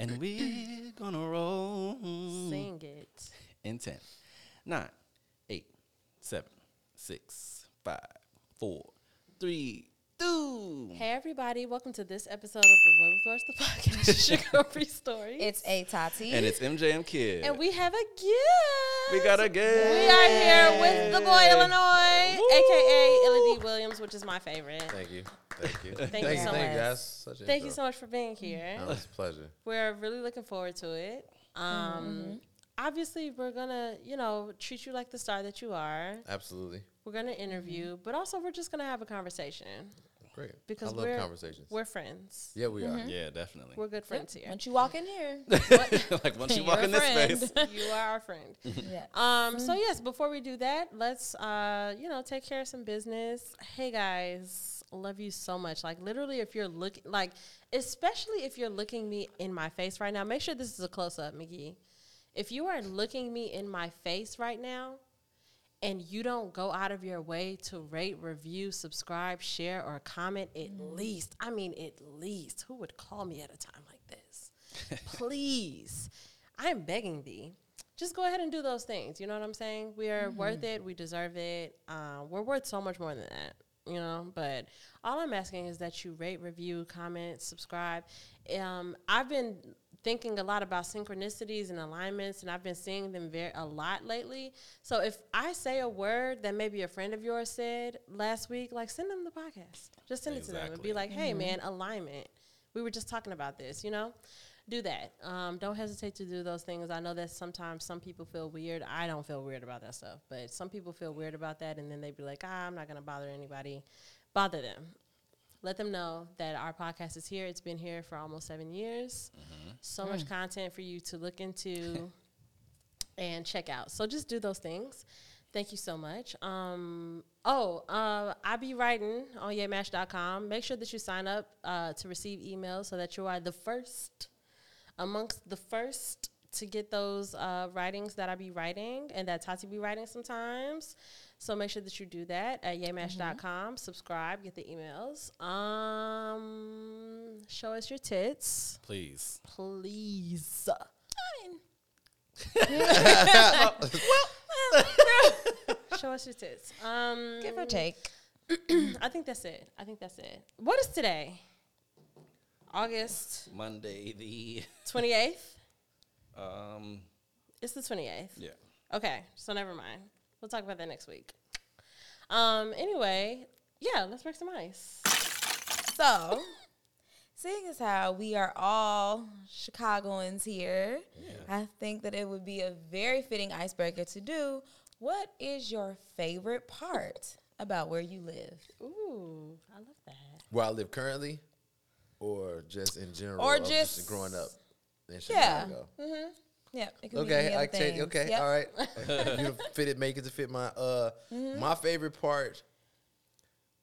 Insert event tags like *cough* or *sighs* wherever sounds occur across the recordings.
and we're gonna roll. Sing it. In 10, 9, 8, 7, 6, 5, 4, 3, 2. Hey everybody, welcome to this episode of the Way with Words, the podcast, Sugar Free *laughs* Story. It's a Tati. And it's MJM Kid. and we have a guest. we got a guest. We are here with the boy Illinois, Woo! aka Illi D. Williams, which is my favorite. Thank you. Thank you. Thank you so much. you. Such an Thank you intro. so much for being here. No, it's a pleasure. We're really looking forward to it. Um, Obviously, we're gonna, you know, treat you like the star that you are. Absolutely. We're gonna interview, but also we're just gonna have a conversation Great. because I love we're conversations. we're friends. yeah, we are. Yeah, definitely. We're good friends here. Once you walk in here, *laughs* *laughs* like once you *laughs* You're walk a in this friend. space. you are our friend. yeah. Um, so yes, before we do that, let's uh, you know, take care of some business. Hey guys, love you so much. Like literally if you're looking like especially if you're looking me in my face right now, make sure this is a close up, McGee. If you are looking me in my face right now and you don't go out of your way to rate, review, subscribe, share, or comment at least, I mean at least, who would call me at a time like this? *laughs* Please. I am begging thee. Just go ahead and do those things. You know what I'm saying? We are worth it. We deserve it. Uh, we're worth so much more than that. You know, but all I'm asking is that you rate, review, comment, subscribe. Um, I've been thinking a lot about synchronicities and alignments, and I've been seeing them very a lot lately. So if I say a word that maybe a friend of yours said last week, like send them the podcast. Just send it to them and be like, "Hey, man, alignment. We were just talking about this. You know." Do that. Um, don't hesitate to do those things. I know that sometimes some people feel weird. I don't feel weird about that stuff, but some people feel weird about that, and then they be like, ah, I'm not gonna bother anybody. Bother them. Let them know that our podcast is here. It's been here for almost seven years. So much content for you to look into *laughs* and check out. So just do those things. Thank you so much. Um, oh, uh, I be writing on YeMash.com. Make sure that you sign up uh, to receive emails so that you are the first amongst the first to get those uh, writings that I be writing and that Tati be writing sometimes. So make sure that you do that at YeMash.com. Subscribe, get the emails. Um, show us your tits, Please. please. Show us your tits. Um, Give or take. *clears throat* I think that's it. I think that's it. What is today? August Monday the 28th? *laughs* um It's the 28th. yeah. Okay, so never mind. We'll talk about that next week. Um. Anyway, yeah, let's break some ice. So, *laughs* seeing as how we are all Chicagoans here, I think that it would be a very fitting icebreaker to do. What is your favorite part about where you live? Ooh, I love that. Where I live currently, or just in general, Or of just- growing up in Yeah. Chicago. Yeah, it could be Okay, any I other take. things. Okay, Yep. all right. *laughs* you fit it, make it to fit my. Uh, my favorite part.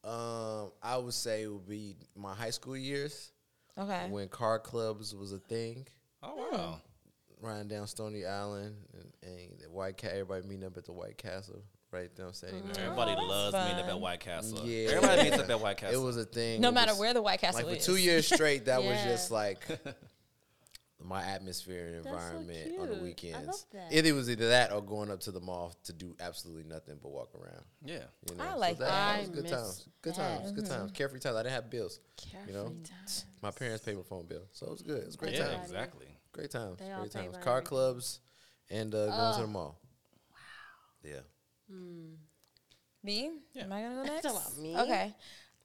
Um, I would say it would be my high school years Okay. when car clubs was a thing. Oh wow. riding down Stony Island and, and the White Cat, everybody meeting up at the White Castle right down Stony Island. Everybody that's loves meeting up fun. at White Castle. Yeah. Everybody meets up at White *laughs* Castle. It was a thing. No It matter was- where the White Castle like for two years straight, that was just like *laughs* my atmosphere and That's so environment on the cute. I weekends. love that. It, it was either that or going up to the mall to do absolutely nothing but walk around. yeah. You know, I So like that, that. was good miss times. Good that. times. Good times. Carefree times. I didn't have bills. You know, Carefree times. my parents paid my phone bill, so it was good. It was great Yeah, times. exactly. Great times. They Great times. Car everything. clubs and uh, going to the mall. Wow. Yeah. Me? Yeah. Am I gonna go next? Talking about me? Okay.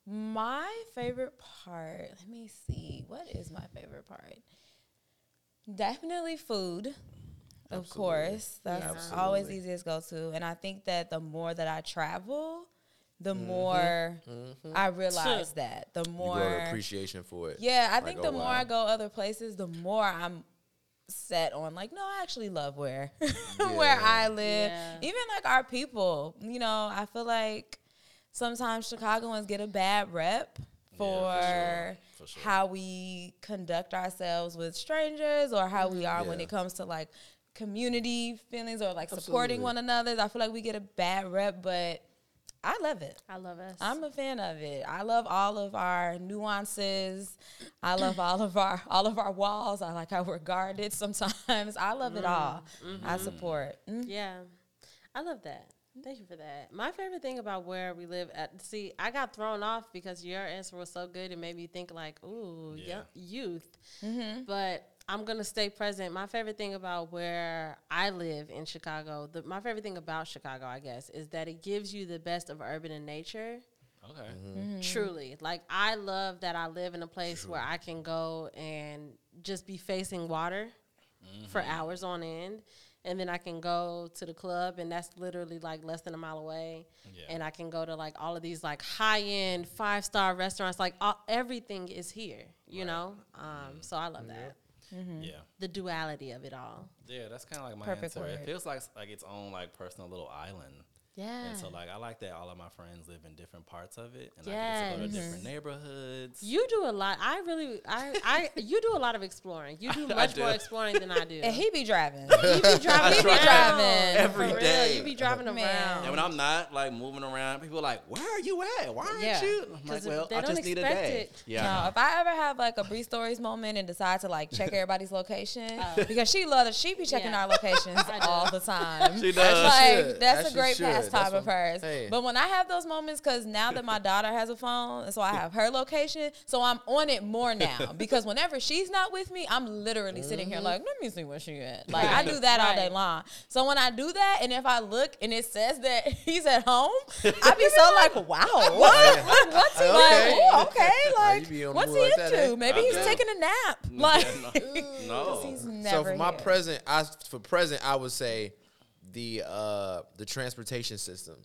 My favorite part. Let me see. What is my favorite part? Definitely food. Of Absolutely. course. That's Absolutely. always easiest go to. And I think that the more that I travel, the mm-hmm. more mm-hmm. I realize that. The more grow appreciation for it. Yeah, I Like, think oh, the more wow. I go other places, the more I'm set on like, no, I actually love where *laughs* where I live. Yeah. Even like our people. You know, I feel like sometimes Chicagoans get a bad rep for, sure. For sure. how we conduct ourselves with strangers or how we are when it comes to like community feelings or like supporting one another. I feel like we get a bad rep, but I love it. I love us. I'm a fan of it. I love all of our nuances. I love all of our all of our walls. I like how we're guarded sometimes. I love it mm-hmm. all. I mm-hmm. support. Mm. Yeah, I love that. Thank you for that. My favorite thing about where we live at, see, I got thrown off because your answer was so good. It made me think like, ooh, Yeah. young, youth. But I'm gonna stay present. My favorite thing about where I live in Chicago, the, my favorite thing about Chicago, I guess, is that it gives you the best of urban and nature. Okay. Mm-hmm. Truly, like I love that I live in a place where I can go and just be facing water for hours on end, and then I can go to the club, and that's literally like less than a mile away. Yeah. And I can go to like all of these like high end five star restaurants. Like all, everything is here, you know. Um, so I love that Mm-hmm. Yeah. the duality of it all. Yeah, that's kind of like my Perfect answer. word. It feels like like its own like personal little island. Yeah. And so like I like that all of my friends live in different parts of it, and I get to go to different neighborhoods. you do a lot. I really, I, I, you do a lot of exploring. You do *laughs* much do. more exploring than I do. And he be driving. he be *laughs* driving, I try around. every For real. You be driving Man. around. and when I'm not like moving around, people are like, "Where are you at? Why aren't Yeah. you?" I'm like, 'Cause if "Well, they I don't just need a day." it. Yeah. No, if I ever have like a Bree Stories moment and decide to like check *laughs* everybody's location uh, because she loves it, she be checking. Yeah. our locations all the time. She does. Like should. that's As a great should. That's of what- hers. hey. But when I have those moments, because now that my daughter has a phone, and so I have her location, so I'm on it more now. *laughs* Because whenever she's not with me, I'm literally sitting here like, mm-hmm. let me see where she at. Like I do *laughs* that all day long. So when I do that, and if I look and it says that *laughs* he's at home, I be so like, wow, what? Like, what's he Okay. like? Ooh, okay, like be on the what's he into? Maybe I he's taking a nap. Like no. he's So for my here. present, I for present, I would say the uh the transportation system.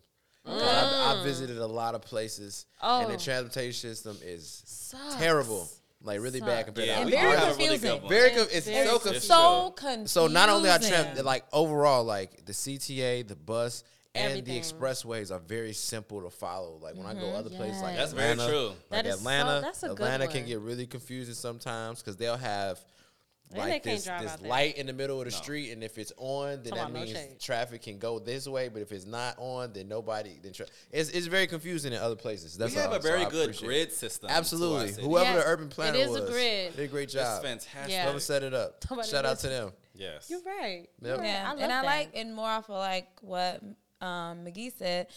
'Cause I, I visited a lot of places, and the Oh. transportation system is Sucks. terrible, like really bad compared Yeah, to And we very do have a really confusing. good. Very, con- it's Very so confusing. confusing. so confusing. So not only our tram, like overall, like the CTA, the bus, and Everything. the expressways are very simple to follow. Like when I go other places, like Yes. That's very true. Like That is so- Atlanta, that's a good Atlanta can get really confusing sometimes because they'll have And like they can't this, drive this out there. light in the middle of the No. street, and if it's on, then Talking that about no means shade. traffic can go this way. But if it's not on, then nobody. Then tra- it's it's very confusing in other places. That's we have all. a very I good grid system. Absolutely, whoever Yes, the urban it planner is a was, grid. did a great It's job. fantastic. Yeah. Whoever set it up, *laughs* Somebody shout out to them. Yes. You're right. Yep. Yeah, I love and I that. like, and more off of like what um, McGee said.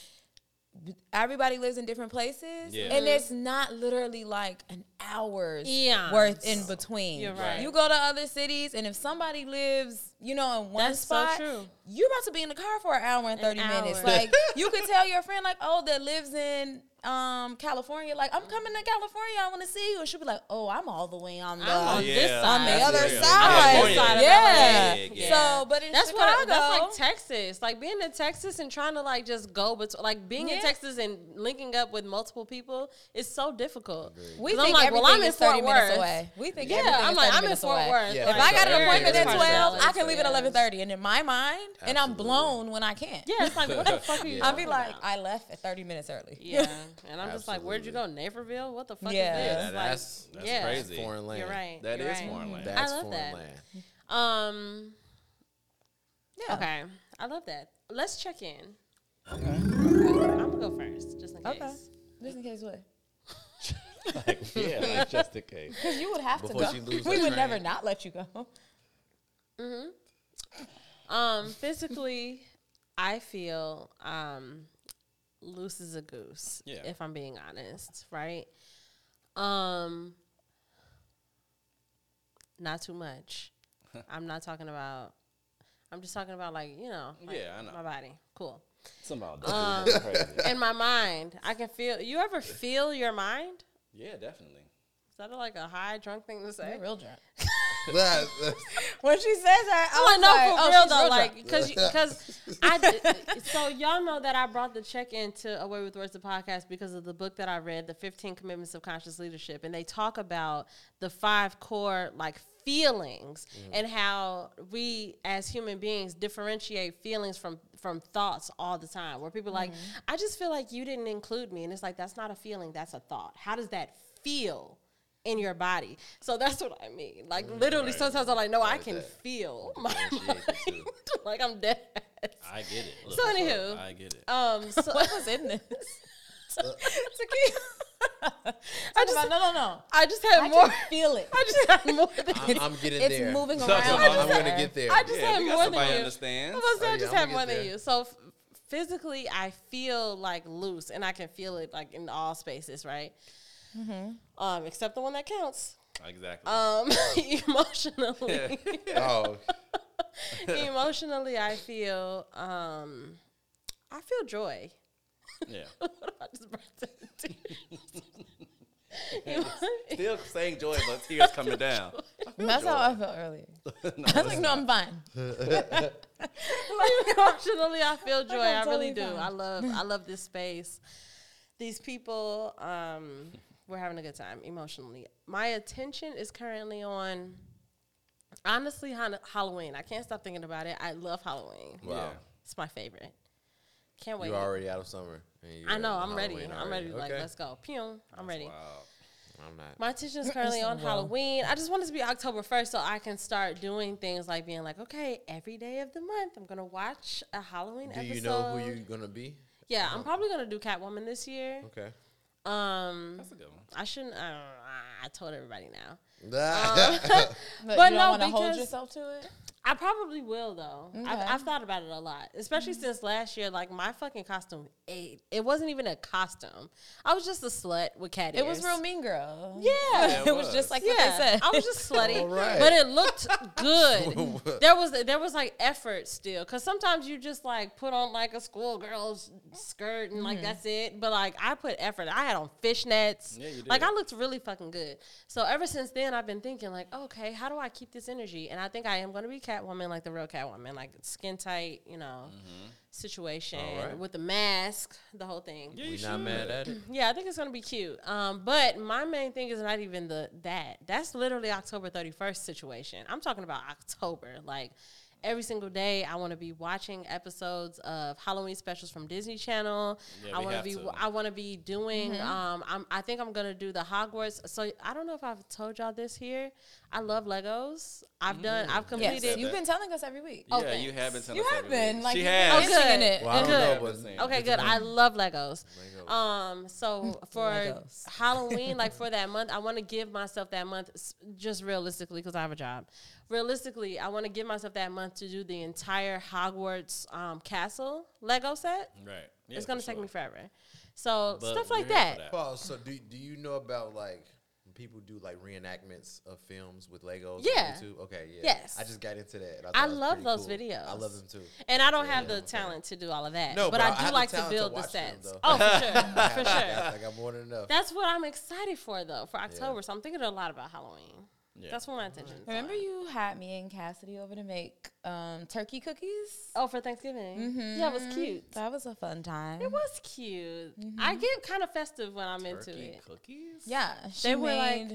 Everybody lives in different places, Yeah. and it's not literally like an hour's Eons. worth in between. You're right. You go to other cities, and if somebody lives, you know, in one That's so spot, true. you're about to be in the car for an hour and thirty minutes. hour. Like *laughs* you could tell your friend, like, oh, that lives in um California, like, I'm coming to California, I want to see you, and she'll be like, oh, I'm all the way on the I'm on Yeah. this on the other real. side. California. Side yeah. Yeah. So, but in That's Chicago, what. That's like Texas. Like being in Texas and trying to like just go, but like being in Texas and linking up with multiple people is so difficult. we 'Cause I'm think like, everything well, I'm in Fort minutes Worth. away. We think Yeah, I'm like, I'm in Fort away. Worth. Yeah. If Like, I got an appointment at 12, I can leave at 11:30, and in my mind, and I'm blown when I can't. Yeah, it's like what the *laughs* fuck are you? I'll be like. I left at 30 minutes early. yeah, *laughs* and I'm just like, where'd you go, Naperville? What the fuck Yeah. is Yeah, this? that- Like, that's that's yeah. crazy. Foreign land. You're right. That you're is right. foreign land. That's love foreign that. land. Um. Yeah. Okay, I love that. Let's check in. Okay. I'm gonna go first, just in case. Okay. Just in case what? *laughs* yeah, like *laughs* just in case. Because you would have Before to she go. lose we her would never not let you go. Um, physically, I feel um loose as a goose. Yeah. If I'm being honest, right? Um, not too much. *laughs* I'm not talking about. I'm just talking about like you know. like, Yeah, I know. My body, cool. Somehow. Um. In my mind, I can feel. You ever feel your mind? Yeah, definitely. Is that a, like a high drunk thing to say? You're real drunk. *laughs* That- When she says that, Oh, I I was know like, for oh, real though, real like because because I did, *laughs* so y'all know that I brought the check into Away with Words the podcast because of the book that I read, the 15 Commitments of Conscious Leadership, and they talk about the five core like feelings and how we as human beings differentiate feelings from from thoughts all the time. Where people are like, mm-hmm. I just feel like you didn't include me, and it's like that's not a feeling, that's a thought. How does that feel? In your body. So that's what I mean. Like literally, Right. sometimes I'm like, no, I Like can that. feel my Differentiate the two. mind. *laughs* like I'm dead. I get it. Look, So anywho, I get it. um, *laughs* so What was in this? *laughs* it's okay. I just, no, no, no. I just had I more. can feel it. I just had more than I'm, I'm getting It's there. moving So- around. I'm, I I'm just gonna get there. I just Yeah, had more than you. understands. I was Oh, I yeah, just I'ma have more than you. So f- physically, I feel like loose, and I can feel it like in all spaces, right? Um, except the one that counts. Exactly. Um, *laughs* emotionally, *laughs* *laughs* oh, emotionally, I feel um, I feel joy. yeah. what if I just brought that to you? Still saying joy, but tears coming down. That's how I felt earlier. no, I was like, no, I'm fine. emotionally i feel joy I'm i really totally do fine. i love i love this space these people um we're having a good time emotionally my attention is currently on honestly Han- halloween i can't stop thinking about it i love halloween wow. Yeah. it's my favorite can't wait You're already out of summer. i know i'm ready Halloween i'm ready already. like let's go pew i'm ready Wow. I'm not. my attention is currently on Well. Halloween. I just want it to be October 1st so I can start doing things like being like, okay, every day of the month, I'm going to watch a Halloween Do episode. you know who you're gonna be? Yeah, I'm uh-huh. probably gonna do Catwoman this year. Okay. Um, That's a good one. I shouldn't. I, don't know, I told everybody now. *laughs* *laughs* But, But you no, don't want to hold because- yourself to it? I probably will though. I've, I've thought about it a lot, especially since last year. Like my fucking costume, ate. It wasn't even a costume. I was just a slut with cat ears. It was real Mean Girl. Yeah. *laughs* Yeah, it it was was. just like yeah, what they said. I was just slutty, All *laughs* right. but it looked good. *laughs* there was there was like effort still, because sometimes you just like put on like a schoolgirl's skirt and Mm-hmm. like that's it. But like I put effort. I had on fishnets. Yeah, you did. Like. I looked really fucking good. So ever since then, I've been thinking like, okay, how do I keep this energy? And I think I am going to be Catwoman, like the real Catwoman, like skin tight, you know, situation All right. with the mask, the whole thing. Yeah, you we should. not mad at it. *clears throat* Yeah, I think it's gonna be cute. Um, but my main thing is not even the that. That's literally October thirty first situation. I'm talking about October. Like every single day, I want to be watching episodes of Halloween specials from Disney Channel. Yeah, I want to be. I want to be doing. Um, I'm, I think I'm gonna do the Hogwarts. So I don't know if I've told y'all this here. I love Legos. I've done. I've completed. Yes, you've been telling us every week. Yeah, Okay. you have been telling You us have every week. been. Like, she you've has. been Oh, mentioning good. it. Well, I don't Good. know, but Okay, good. I love Legos. Legos. Um, so *laughs* for Legos. Halloween, like for that month, I want to give myself that month, just realistically, because I have a job. Realistically, I want to give myself that month to do the entire Hogwarts um, castle Lego set. Right. Yeah, it's gonna take sure. me forever. So But stuff like that. for that. Pause. So do do you know about like when people do like reenactments of films with Legos? Yeah. On YouTube? Okay. Yeah. Yes. I just got into that. I was love those cool. videos. I love them too. And I don't have the talent to do all of that. No, but but I I do like to talent to build the watch them, sets. oh, for sure, *laughs* for sure. I got more than enough. That's what I'm excited for, though, for October. So I'm thinking a lot about Halloween. Yeah. That's what my attention. is Remember you had me and Cassidy over to make um, turkey cookies? Oh, for Thanksgiving. Mm-hmm. Yeah, it was cute. That was a fun time. It was cute. Mm-hmm. I get kind of festive when I'm into it. cookies? Yeah, she They were like-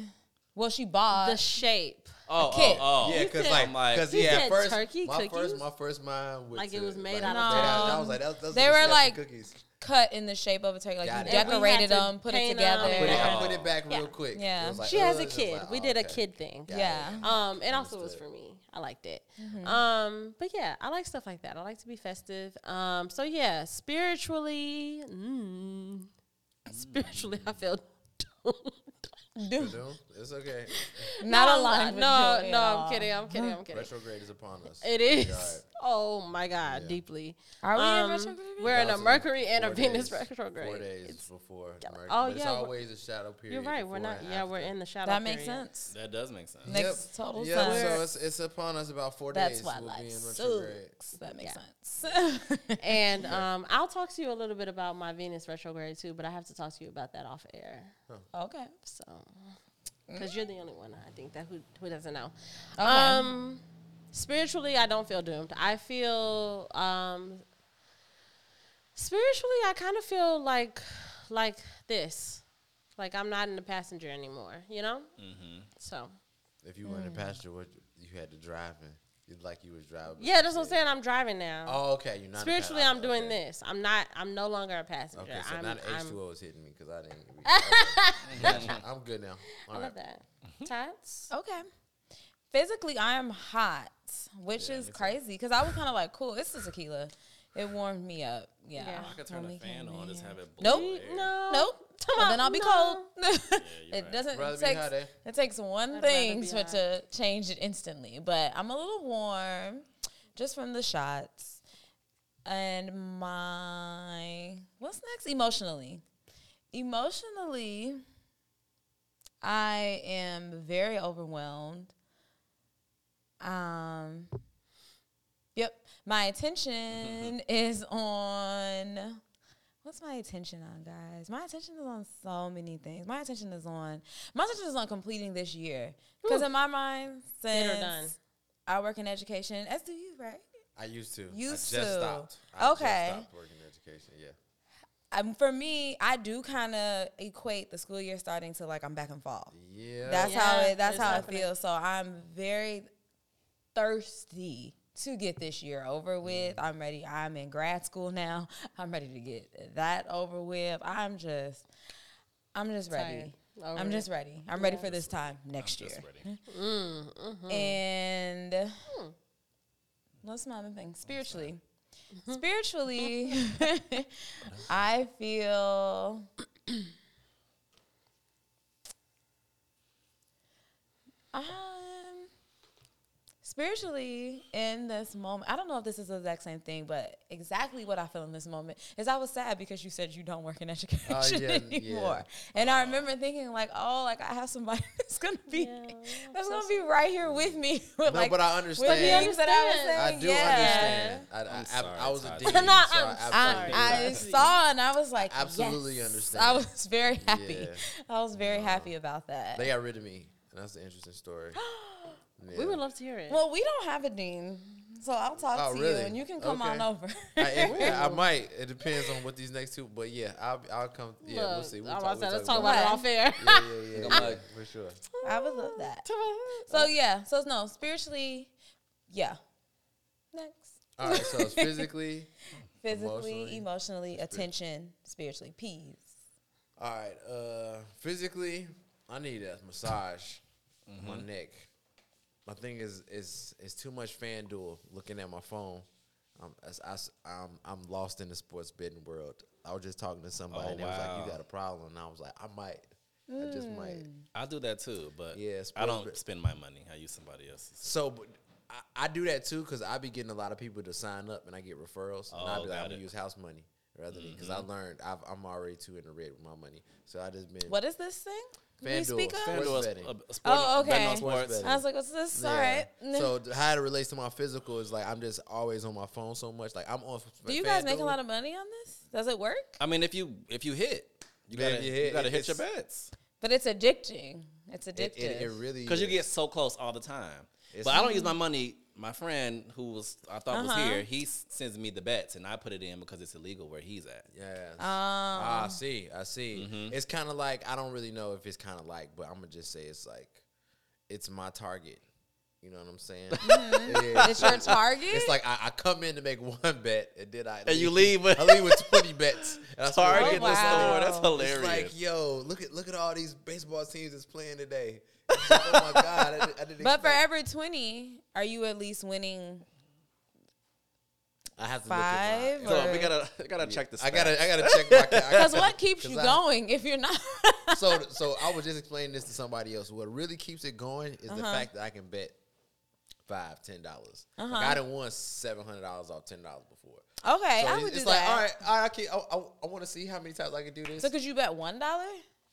well, she bought. The shape, Oh, oh kit. oh, oh. yeah, You because like, because yeah, said first turkey my cookies? first, my first mind was Like it was made like, out of that- turkey. I was like, that, those They were like- cookies. Cut in the shape of a turkey. Like Got you it. Decorated had to them, put it together. together. 'em. Put it, I put it back Yeah. real quick. Yeah. Like, she has a kid. like, we oh, did a kid thing. Got Yeah. it. Um, it also was for me. I liked it. Um, but yeah, I like stuff like that. I like to be festive. Um, so yeah, spiritually, mm, spiritually, I feel. *laughs* You know? It's okay. *laughs* Not No, aligned with No, no, at I'm all. kidding. I'm kidding. I'm kidding. Retrograde is upon us. It is. We'll is. be all right. Oh my God, Yeah. deeply. Are we in Um, retrograde? We're in a Mercury and a Venus days- retrograde. Four days It's- before. Mercury. Oh, but it's yeah, we're- always a shadow period. You're right. We're not. and Yeah, we're in the shadow. that makes sense. That does make sense. Makes total yeah, sense. so it's, it's upon us about four That's days. why we'll life be in retrograde. sucks. That makes Yeah. sense. *laughs* And um, I'll talk to you a little bit about my Venus retrograde too, but I have to talk to you about that off air. okay. So, because you're the only one I think that who who doesn't know. Okay. Um, spiritually, I don't feel doomed. I feel um, spiritually, I kind of feel like like this, like I'm not in the passenger anymore. You know. Mm-hmm. So If you were in Mm. the passenger, what you had to drive in. It's like you was driving. Yeah, that's what I'm saying. I'm driving now. Oh, okay. You're not Spiritually, pa- I'm doing okay. this. I'm not. I'm no longer a passenger. Okay, so I'm, not I'm, H2O is hitting me because I didn't. okay. Gotcha. *laughs* I'm good now. All I right. love that. Tots. Okay. Physically, I am hot, which Yeah, is crazy because I was kind of like, cool, it's the tequila. It warmed me up. Yeah. Yeah. I could turn the fan came on, just have it. blow Nope. air. No. Nope. Come Well, on, then I'll be no. cold. *laughs* you're it right. doesn't. Rather It takes, it takes one I'd thing be for hot. to change it instantly. But I'm a little warm, just from the shots. And my what's next? Emotionally, emotionally, I am very overwhelmed. Um. Yep, my attention *laughs* is on. What's my attention on, guys? My attention is on so many things. My attention is on. My attention is on completing this year because in my mind, Get since done. I work in education, as do you, right? I used to. Used I just to. stopped. I Okay. Just stopped working in education. Yeah. Um, for me, I do kind of equate the school year starting to like I'm back in fall. Yeah. That's how it. That's how happening. it feels. So I'm very thirsty to get this year over with. I'm ready. I'm in grad school now. *laughs* I'm ready to get that over with. I'm just, I'm just ready. Over I'm it. just ready. I'm ready for this time next I'm year. just ready. *laughs* Mm, mhm. And Hmm. what's my other thing? Spiritually. Spiritually, *laughs* I feel *clears throat* um spiritually in this moment. I don't know if this is the exact same thing, but exactly what I feel in this moment is I was sad because you said you don't work in *laughs* education Oh, yeah, anymore. yeah. And I remember thinking like, oh, like I have somebody *laughs* that's gonna be Yeah, that's so gonna be right here with me. *laughs* With No, like but I understand with understand. things that I was understand. I do yeah. understand. I, I, I'm I, sorry, I was a Tati. dean, No, so I'm I sorry. I, I saw and I was like, Absolutely yes. understand. I was very happy. Yeah. I was very happy about that. They got rid of me, and that's an interesting story. *gasps* *gasps* *gasps* We would love to hear it. well, we don't have a dean, so I'll talk Oh, to really? you and you can come on over. I, if- *laughs* I might. It depends on what these next two. But yeah, I'll I'll come. Yeah, we'll see. We'll I was talk, about to we'll let's talk talk about about it it. off air. Yeah, yeah, yeah, I'm yeah, like- for sure. I would love that. So yeah, so no, spiritually, yeah. Next, All right, so it's physically. *laughs* physically, Emotionally, emotionally, attention, spiritually, peace. All right, uh, physically, I need a massage Mm-hmm. on my neck. My thing is is is too much FanDuel looking at my phone. Um, as I, am I'm lost in the sports betting world. I was just talking to somebody Oh, and they was like, "You got a problem," and I was like, "I might, I just might." I do that too, but Yeah, I don't bet- spend my money. I use somebody else's. So, but I, I do that too because I be getting a lot of people to sign up and I get referrals. and I Oh, be like, got I'm gonna use house money rather than because I learned I've, I'm already too in the red with my money. So I just been What is this thing? Can you FanDuel, speak up? FanDuel is betting. a- a sport- Oh, betting on okay. sports. betting. I was like, what's this? Yeah. All right. *laughs* So how it relates to my physical is like I'm just always on my phone so much. Like I'm on. Do you guys make a lot of money on this? Does it work? I mean, if you if you hit, you Yeah, gotta you you, hit, gotta hit your bets But it's addicting. It's It, addictive. it, it really because you get so close all the time. It's- but I don't use my money. My friend who was I thought Uh-huh. was here, he sends me the bets, and I put it in because it's illegal where he's at. Yes. Um, ah, I see. I see. Mhm. It's kind of like I don't really know if it's kind of like, but I'm gonna just say it's like, it's my target. You know what I'm saying? Yeah. it's your target. It's like I, I come in to make one bet, and then I And you leave with- I leave with twenty bets. *laughs* And I spend Target like- Oh, the wow. store. That's hilarious. It's like, yo, look at look at all these baseball teams that's playing today. Like, oh my god, I, I didn't. but for every twenty, are you at least winning? I have to five look at so we gotta we gotta check this. my. I gotta I gotta check my. ca- Because *laughs* what keeps *laughs* you I- going if you're not? so so I was just explaining this to somebody else. What really keeps it going is the Uh-huh. fact that I can bet five, ten dollars. Uh-huh. Like I done won seven hundred dollars off ten dollars before. okay, So I it's, would do it's that. like, all right, all right, I, can, I, I, I want to see how many times I can do this. So could you bet one dollar?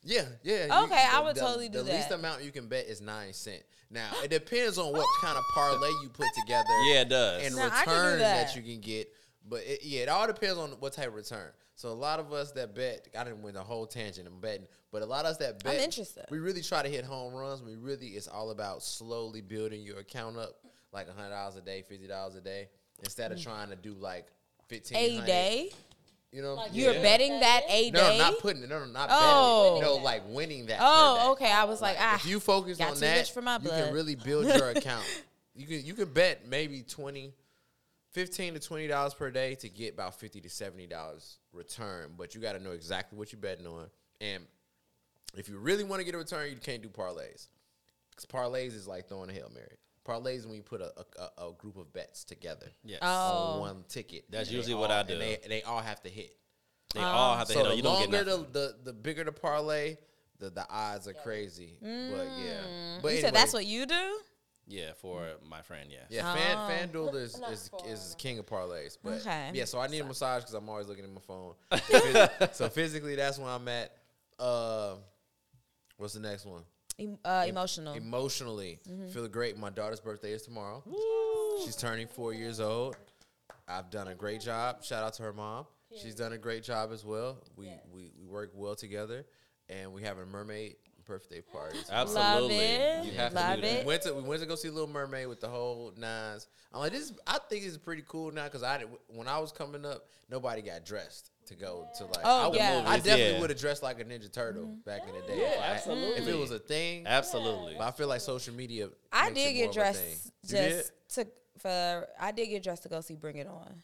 yeah, yeah. Okay, I would the, totally do that. The least amount you can bet is nine cent. Now it depends on what kind of parlay you put together. Yeah, it does. and Now, I can do return that. that. you can get. But it, yeah, it all depends on what type of return. So a lot of us that bet, I didn't win the whole tangent. I'm betting, but a lot of us that bet, I'm interested. We really try to hit home runs. We really, it's all about slowly building your account up, like hundred dollars a day, fifty dollars a day, instead of trying to do like fifteen Mm. A day? You know, Like You're Yeah. betting that a no, day? no, not putting it. No, no, not Oh. betting. No, like winning that. oh, day. okay. I was like, ah, If you focus got on too that, rich for my you can really build your *laughs* account. you can you can bet maybe 20 15 to 20 dollars per day to get about 50 to 70 dollars return but you got to know exactly what you're betting on. And if you really want to get a return you can't do parlays. Because parlays is like throwing a hail mary. Parlays is when you put a, a, a- a group of bets together Yes. Oh. on one ticket. That's And they usually what I do. and they, they all have to hit. They all have to so hit. the on. You don't get longer the, the the bigger the parlay the the odds are crazy. But yeah. Mm. But you anyway, said that's what you do? Yeah, for my friend. Yeah. Yeah, Oh. Fan, FanDuel is is, is king of parlays. But Okay. yeah, so I need a massage because I'm always looking at my phone. *laughs* Phys- so physically, that's where I'm at. Uh, what's the next one? Em- uh, emotional. Emotionally, feel great. My daughter's birthday is tomorrow. She's turning four years old. I've done a great job. Shout out to her mom. She's done a great job as well. We we, we work well together, and we have a mermaid birthday party. Absolutely. it. You have Love to do it. that. We went to we went to go see Little Mermaid with the whole nines. I'm like, this. Is, I think it's pretty cool now because I did- when I was coming up, nobody got dressed to go to like. Oh, I, would- yeah. I definitely Yeah. would have dressed like a Ninja Turtle mm-hmm. back in the day. Yeah, if I- absolutely. If it was a thing, Absolutely. but I feel like social media. I makes it did more get of a thing. dressed just to for. I did get dressed to go see Bring It On.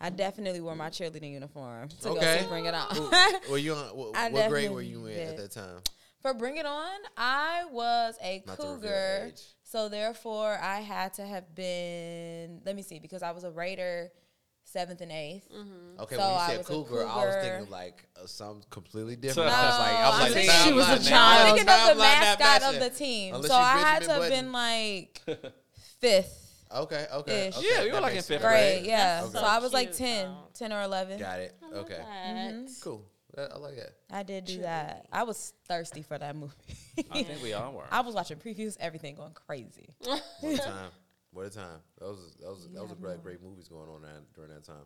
I definitely wore my cheerleading uniform to go see Bring It On. Were you on? What, *laughs* what grade were you in at that time? For Bring It On, I was a Not cougar. So therefore, I had to have been. Let me see, because I was a Raider, seventh and 8th Okay, So when you I said was a cougar, I was thinking like uh, something completely different. No, I was like, I was I'm like, thinking she was a child. I'm thinking of the mascot of the team. Unless so I had to have been like *laughs* fifth Okay, okay, okay. Yeah, you were like in makes fifth sense. grade. Yeah. Okay. So I was like Cute, 10, 10 or 11. Got it. Okay, Mm-hmm. cool. That- I like that. I did do that. I was thirsty for that movie. I think we all were. *laughs* I was watching previews, everything going crazy. *laughs* What a time! What a time! That was that was that was a great, great movies going on that, during that time.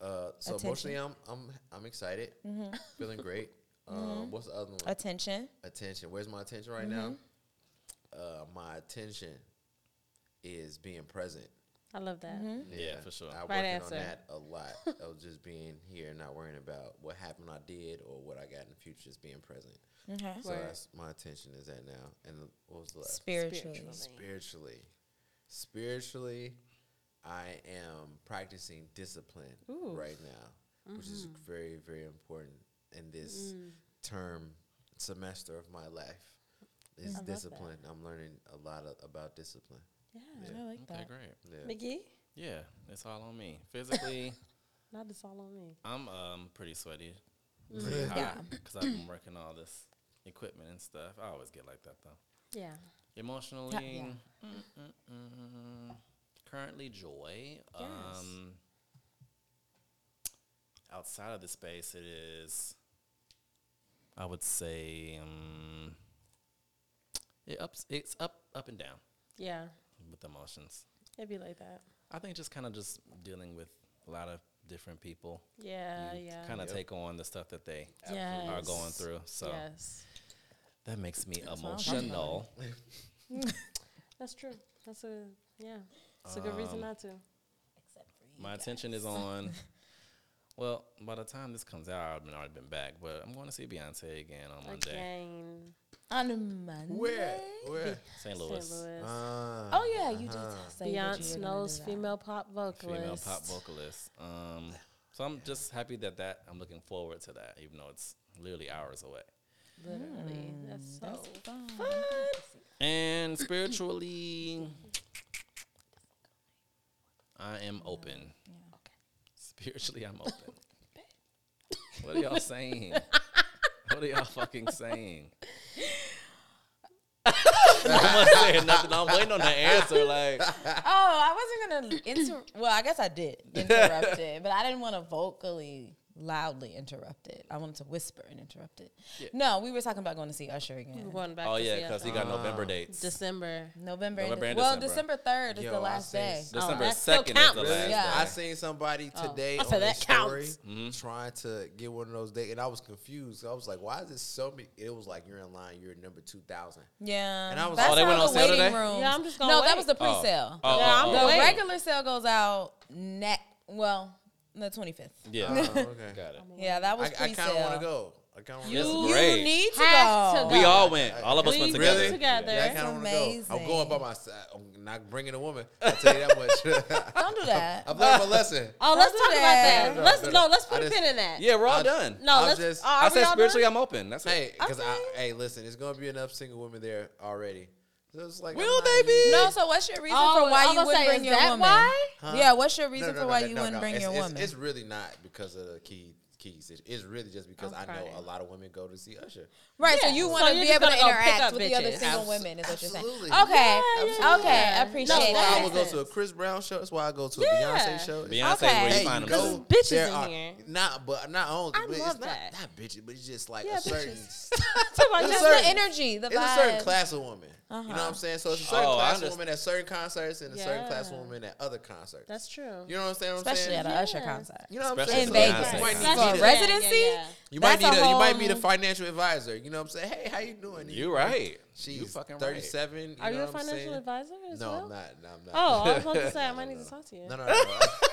Uh, so Attention. emotionally, I'm I'm I'm excited, *laughs* feeling great. Um, What's the other one? Attention. attention. Where's my attention right now? Uh, my attention is being present. I love that. Yeah, for sure. I'm Right working answer. on that a lot. I was just being here, not worrying about what happened I did or what I got in the future. Just being present. Okay. So Word. that's my attention is at now. And what was the last? Spiritually. spiritually spiritually i am practicing discipline right now which is Mm-hmm. very very important in this Mm. term semester of my life is love discipline i'm learning a lot of, about discipline I like Okay, that. great. yeah McGee, Yeah, it's all on me. Physically, *laughs* not this all on me. I'm um pretty sweaty, Mm-hmm. pretty hot Yeah. because I've been working all this equipment and stuff. I always get like that though. Yeah. Emotionally, mm-mm-mm. currently joy. Um, outside of the space, it is. I would say um, it ups. It's up, up and down Yeah. With emotions. It'd be like that. I think just kind of just dealing with a lot of different people. Yeah, yeah. Kind of take on the stuff that they Yes. are going through. So Yes. that makes me what emotional. *laughs* That's true. That's a yeah. It's a good reason um, not to. Except for you. My attention is *laughs* on. Well, by the time this comes out, I've been already been back, but I'm going to see Beyonce again on Monday, Again. On Monday. where where St. St. Louis. Louis. uh, Oh, yeah. You did uh-huh. say that Beyonce gonna Snow's female pop vocalist. Female pop vocalist. Um, so I'm just happy that that I'm looking forward to that, even though it's literally hours away. Literally. That's so Fun. And spiritually, I am open. Yeah. Spiritually, I'm open. *laughs* what are y'all saying? *laughs* What are y'all fucking saying? I'm saying nothing. I'm waiting on the answer. Like, Oh, I wasn't gonna inter. Well, I guess I did *laughs* interrupt it, but I didn't want to vocally, loudly interrupted. I wanted to whisper and interrupt it. No, we were talking about going to see Usher again. We're going back oh to yeah, because he on got November dates. December. November. November and and De- well, December. December third is Yo, the last seen day. December that still second is the last Yeah. I day. seen somebody today I on said their that story. Mm-hmm. trying to get one of those dates, and I was confused. I was like, "Why is this so many?" It was like you're in line, you're number two thousand. Yeah, And I was That's like- Oh, they how went the on sale waiting today? rooms- Yeah, I'm just gonna No, that was the Oh. pre-sale. Oh, Yeah, oh, I'm oh. The wait. regular sale goes out next. Well, the twenty fifth. Yeah. Oh, okay. Got it. *laughs* Yeah, that was I, I pre-sale. kind of want to go. I kind of You- It's You great. need to Have go. to We all went. All of us We went did together. together. Yeah, I That's kind of want to go. I'm going by myself. I'm not bringing a woman. I'll tell you that much. *laughs* Don't do that. *laughs* I've learned my lesson. Oh, let's Don't talk do about that. that. No, let's no, no, no. let's I put a just- pin in that. Yeah, we're all I- done. No, I'll let's. just- are I we said all spiritually, done? I'm open. That's it. Hey, because Okay. I hey, listen, it's gonna be enough single women there already. So it's like, Will I'm they be? No, so what's your reason Oh, for why was you gonna wouldn't say, bring is your that woman? why? Huh? Yeah, what's your No, reason no, for why no, you no, wouldn't no. bring it's, your it's- woman? It's really not because of the key keys. It- It's really just because I know Okay. a lot of women go to see Usher. Right, so Yeah. you So want to you're be just able to gonna go pick interact up with the other bitches. single Abs- women, is what you're saying. absolutely. Okay, Yeah, yeah, okay, yeah. I No, appreciate That's why I that. would go to a Chris Brown show. That's why I go to a Yeah. Beyonce show. Beyonce, Okay. where Hey, you find you them. go, bitches there in are- here. Not, but not only. I but love it's not, that. Not bitches, but it's just like Yeah, a certain. bitches. *laughs* Talk about It's Just a certain- the energy, the it's a certain vibe. class of women. You know what Uh-huh. I'm saying? So it's a certain Oh, class of understand. women at certain concerts and a certain class of Yeah. women at other concerts. That's true. you know what I'm saying? What I'm Especially saying? at an Usher concert. You know what I'm saying? In So Vegas. You might That's need For to a residency? You might That's need a a, you might whole- need a financial advisor. You know what I'm saying? Hey, how you doing? You right. She's you fucking right. 37. You Are know you a financial saying? advisor as No, well? I'm not. No, I'm not. Oh, I was about to *laughs* say I might need to talk to you. No, no, no.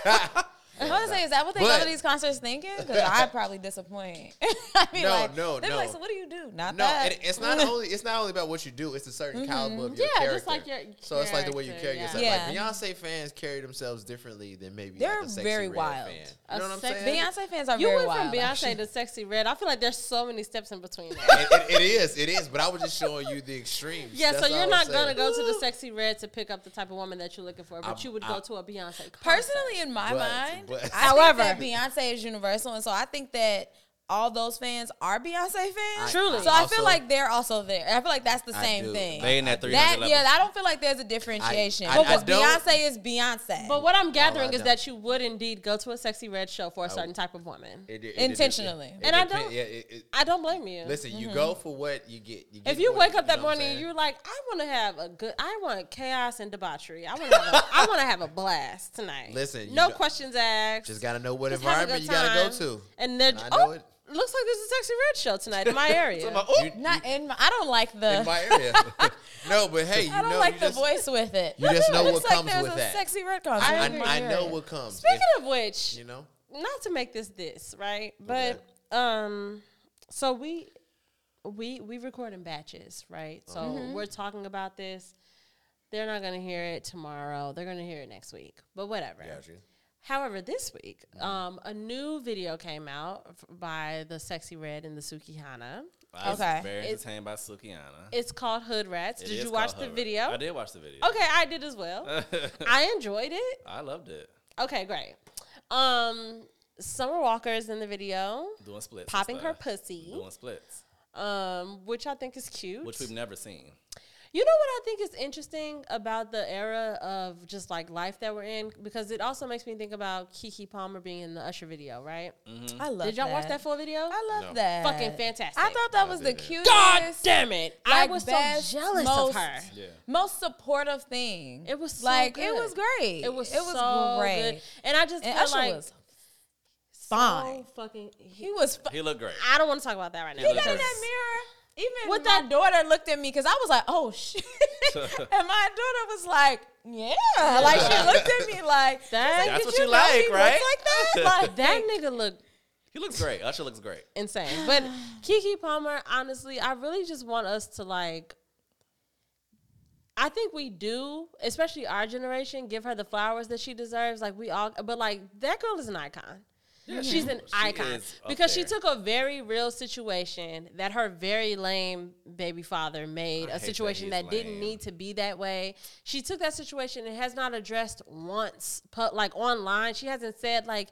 no. *laughs* *laughs* I was say, is that what they go But- to these concerts thinking? Because I *laughs* probably disappoint. *laughs* I mean, No, like, no, they'd be no. like, so what do you do? Not No, that. it, it's not *laughs* only it's not only about what you do. It's a certain mm-hmm. caliber of your Yeah, character. just like your so it's like the way you carry yeah. yourself. Yeah. Like Beyonce fans carry themselves differently than maybe They're like a Sexy very Red wild. Fan. A You know what I'm saying? Beyonce fans are wild. You went wild. from Beyonce actually. to Sexyy Red. I feel like there's so many steps in between it, it- it is, it is. But I was just showing you the extremes. Yeah, That's so you're not gonna go to the Sexyy Red to pick up the type of woman that you're looking for, but you would go to a Beyonce. Personally, in my mind, but- However- that Beyonce is universal, and so I think that all those fans are Beyonce fans. I- Truly. So I also- feel like they're also there. I feel like that's the I same do. thing. They in that I- 300 that level. yeah, I don't feel like there's a differentiation I- I because don't- Beyonce is Beyonce. But what I'm I gathering is don't. that you would indeed go to a Sexyy Red show for a certain type of woman. It- it- it- Intentionally. it- it And I don't- Yeah, it, it, I don't blame you. listen, you Mm-hmm. go for what you get. you get if you what- wake up that know morning you're like, I want to have a good, I want chaos and debauchery. I want to have, a, I want to have a blast tonight. Listen, no questions asked. just gotta know what Just have a environment you gotta go to. And then, oh, it. Looks like there's a Sexyy Red show tonight in my *laughs* area. You- not in. My, I don't like the. in my area. *laughs* *laughs* no, but hey, you I don't know, like you the just, voice with it. you just know It what looks like comes there's with a that. Sexyy red concert. I I, agree. I know what comes. Speaking If- of which, you know, not to make this this right, but um, so we we we record in batches, right? So Mm-hmm. we're talking about this. They're not gonna hear it tomorrow. They're gonna hear it next week. But whatever. got you. However, this week, um, a new video came out f- by the Sexyy Red and the Sukihana. I was Okay. very It's- entertained by Sukihana. It's called Hood Rats. It did is you watch called the Hover. video? I did watch the video. Okay, I did as well. *laughs* I enjoyed it. I loved it. Okay, great. Um, Summer Walker is in the video, Doing splits. and popping her stuff. pussy, Doing splits, um, which I think is cute. which we've never seen. You know what I think is interesting about the era of just like life that we're in because it also makes me think about Keke Palmer being in the Usher video, right? Mm-hmm. I love. That. Did y'all that. watch that full video? I love No. that. Fucking fantastic. I thought that was the didn't. cutest. God damn it! I was best, so jealous most- of her. Yeah. Most supportive thing. It was so like good. it was great. It was it was so great. good, and I just And feel Usher like was so fine. fucking. He was. Fu- He looked great. I don't want to talk about that right now. he got in that mirror. Even With my that- daughter looked at me because I was like, "Oh *laughs* shit," *laughs* and my daughter was like, "Yeah," like she looked at me like, That- she's That's "Did what you you know like, right?" Like that, *laughs* like That nigga looked He looks great. Usher looks great. insane. But Keke Palmer, honestly, I really just want us to like. I think we do, especially our generation, give her the flowers that she deserves. Like we all, but like that girl is an icon. She's an She icon. Because she took a very real situation that her very lame baby father made I a hate that situation that, didn't need to be that way. She took that situation and has not addressed once, like online. She hasn't said like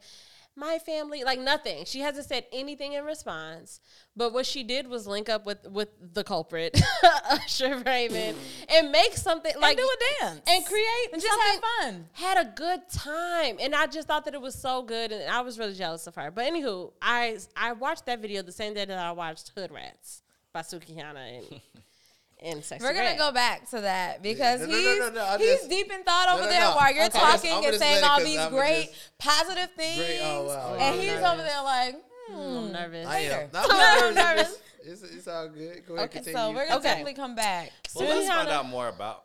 my family, like nothing. She hasn't said anything in response. But what she did was link up with with the culprit, *laughs* Usher Raymond, and make something like and do a dance and create and just have fun. had a good time and i just thought that it was so good and i was really jealous of her but anywho i i watched that video the same day that i watched hood rats by sukihana and *laughs* and Sexy We're gonna go back to that because No, no, no, he's no, no, he's just- deep in thought No, over no, there while you're Okay. I'm just- talking and saying letting it all 'cause these I'm great just- positive things. Great- oh, wow. And Oh, he's no, over there like, hmm. i'm nervous I Later. am. *laughs* Not I'm nervous. nervous. It's, it's, it's all good. Go ahead, Okay, continue. so we're gonna Okay. definitely come back. Well, let's find out more about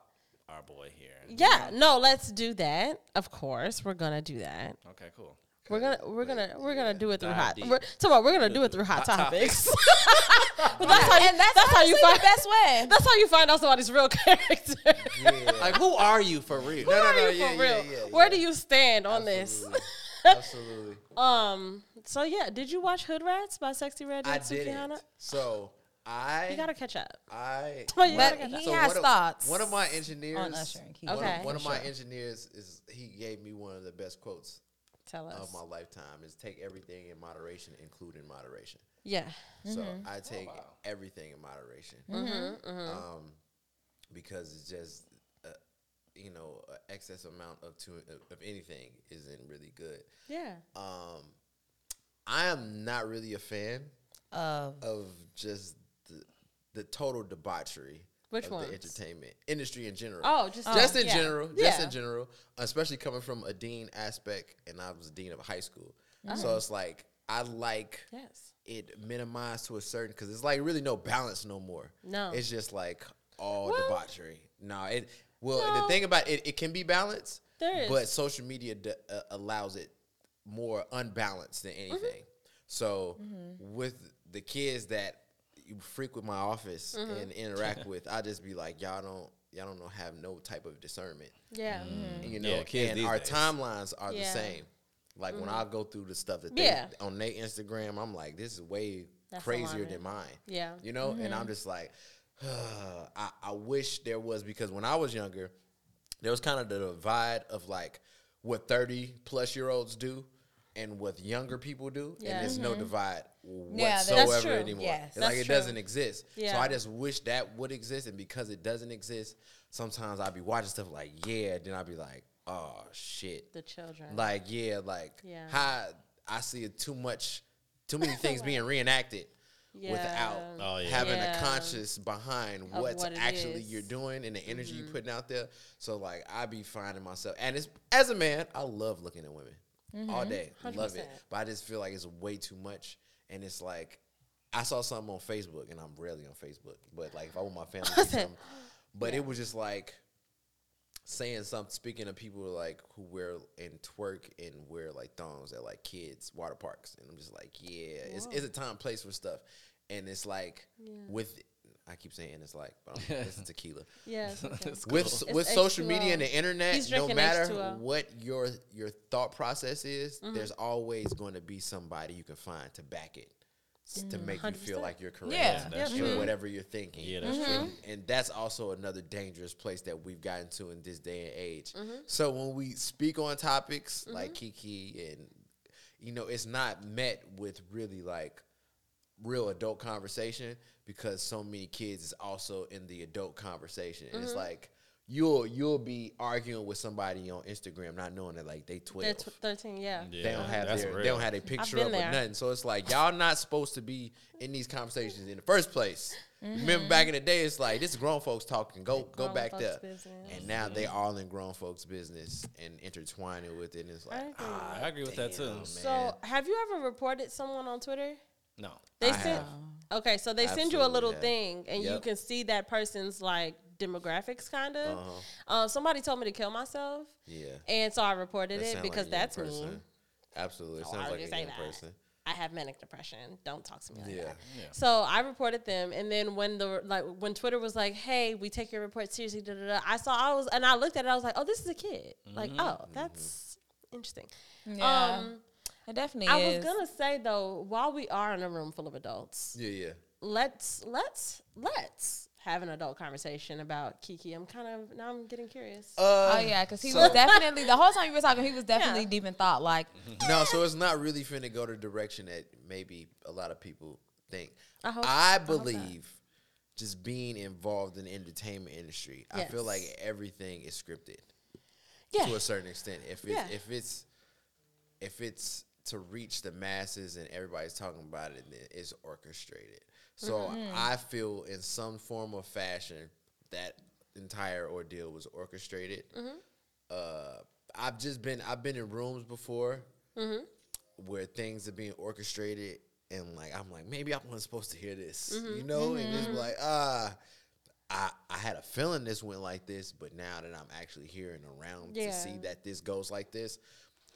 our boy here. yeah no let's do that of course we're gonna do that Okay, cool. We're gonna we're gonna we're gonna do it through hot. deep. We're, talk about, we're gonna do it through hot, Hot topics. *laughs* But that's how you, and that's, that's how you find the best way. That's how you find out somebody's real *laughs* character. Yeah. Like, who are you for real? No, no, Are no, you yeah, for real? yeah, yeah, Where do you stand on this? Absolutely. Absolutely. *laughs* Um. So yeah, did you watch Hood Rats by Sexyy Red I and didn't. Sukihana? So I You gotta catch up. I Well, you But gotta catch he up. has one of, thoughts One of my engineers on Usher and Keith. One, Okay. of, one of my Sure. engineers is he gave me one of the best quotes Tell us. of my lifetime is take everything in moderation, including moderation. yeah. So Mm-hmm. I take wow. everything in moderation. Mm-hmm. Um, because it's just uh, you know, a excess amount of to of anything isn't really good. Yeah. Um, I am not really a fan Of of just the, the total debauchery Which of ones? the entertainment industry in general. Oh, just just in yeah. general, just Yeah. in general, especially coming from a dean aspect, and I was a dean of a high school, Uh-huh. so it's like I like Yes. it minimized to a certain because it's like really no balance no more. No. it's just like all Well- debauchery. No, it well No. the thing about it, it can be balanced, There is. but social media d- uh, allows it more unbalanced than Mm-hmm. anything. So with the kids that frequent my office Mm-hmm. and interact with, I just be like, y'all don't y'all don't know have no type of discernment. Yeah. And, you know, Yeah, kids and these our days. timelines are Yeah. Mm-hmm. the same. Like when I go through the stuff that they on their Instagram, I'm like, this is way That's crazier than mine. Yeah. You know, and I'm just like, *sighs* I, I wish there was because when I was younger, there was kind of the divide of like what 30 plus year olds do and what younger people do. Yeah. And there's no divide whatsoever true. anymore. Yes. It's like it true. doesn't exist. So I just wish that would exist. And because it doesn't exist, sometimes I'd be watching stuff like, yeah, then I'd be like, oh shit. The children. Like, yeah, like Yeah. how I see it too much, too many *laughs* things being reenacted yeah. without Oh, yeah. having Yeah. a conscious behind Of what's what actually is. Mm-hmm. you're doing and the energy you're putting out there. So like I be finding myself and it's as a man, I love looking at women all Mm-hmm. day. Love it. But I just feel like it's way too much. And it's like I saw something on Facebook and I'm rarely on Facebook. But like if I want my family to *laughs* something. But it was just like saying something speaking to people like who wear and twerk and wear like thongs at like kids water parks and i'm just like yeah it's, it's a time place for stuff and it's like with i keep saying it's like but i'm *laughs* this is tequila Yeah. it's okay. It's with cool. with It's social H2O. media and the internet no matter H2O. what your your thought process is Mm-hmm. there's always going to be somebody you can find to back it s- to make you feel like you're correct Yeah, that's in true. whatever you're thinking Yeah, that's Mm-hmm. true. and that's also another dangerous place that we've gotten to in this day and age. Mm-hmm. So when we speak on topics like Keke and you know, it's not met with really like real adult conversation because so many kids is also in the adult conversation. Mm-hmm. it's like you'll you'll be arguing with somebody on Instagram not knowing that like they They're twelve. tw- 13, yeah. Yeah, They don't have that's their, real. they don't have their picture been up there. or nothing. So it's like y'all not supposed to be in these conversations in the first place. Mm-hmm. Remember back in the day, it's like this is grown folks talking. Go go back there. business. And now they all in grown folks' business and intertwining with it. And it's like I agree. ah, I agree with that too. man. So, have you ever reported someone on Twitter? No. They I send have. Okay, so they send you a little have. thing, and you can see that person's like demographics, kind of. Uh-huh. Uh, somebody told me to kill myself, yeah, and so I reported That it because like that's person. me. Absolutely, it Oh, sounds I like would a say young that. person. I have manic depression. Don't talk to me like Yeah, that. Yeah. So I reported them, and then when the like when Twitter was like, "Hey, we take your report seriously," da, da, da, I saw I was and I looked at it. I was like, "Oh, this is a kid." Like, oh, that's interesting. Yeah, Um, it definitely I is. was gonna say though, while we are in a room full of adults, yeah, yeah. let's let's let's have an adult conversation about Keke. I'm kind of now I'm getting curious. Uh, Oh yeah, because he so- was definitely the whole time you were talking, he was definitely Yeah. deep in thought. Like, no, so it's not really finna go the direction that maybe a lot of people think. I hope- I I hope believe just being involved in the entertainment industry, I feel like everything is scripted yeah, to a certain extent. If it's, Yeah. if it's if it's to reach the masses and everybody's talking about it, then it's orchestrated. So Mm-hmm. I feel in some form or fashion that entire ordeal was orchestrated. Mm-hmm. Uh, I've just been I've been in rooms before Mm-hmm. where things are being orchestrated and like I'm like maybe I wasn't supposed to hear this, Mm-hmm. you know, and just like ah. I, I had a feeling this went like this, but now that I'm actually hearing around Yeah. to see that this goes like this,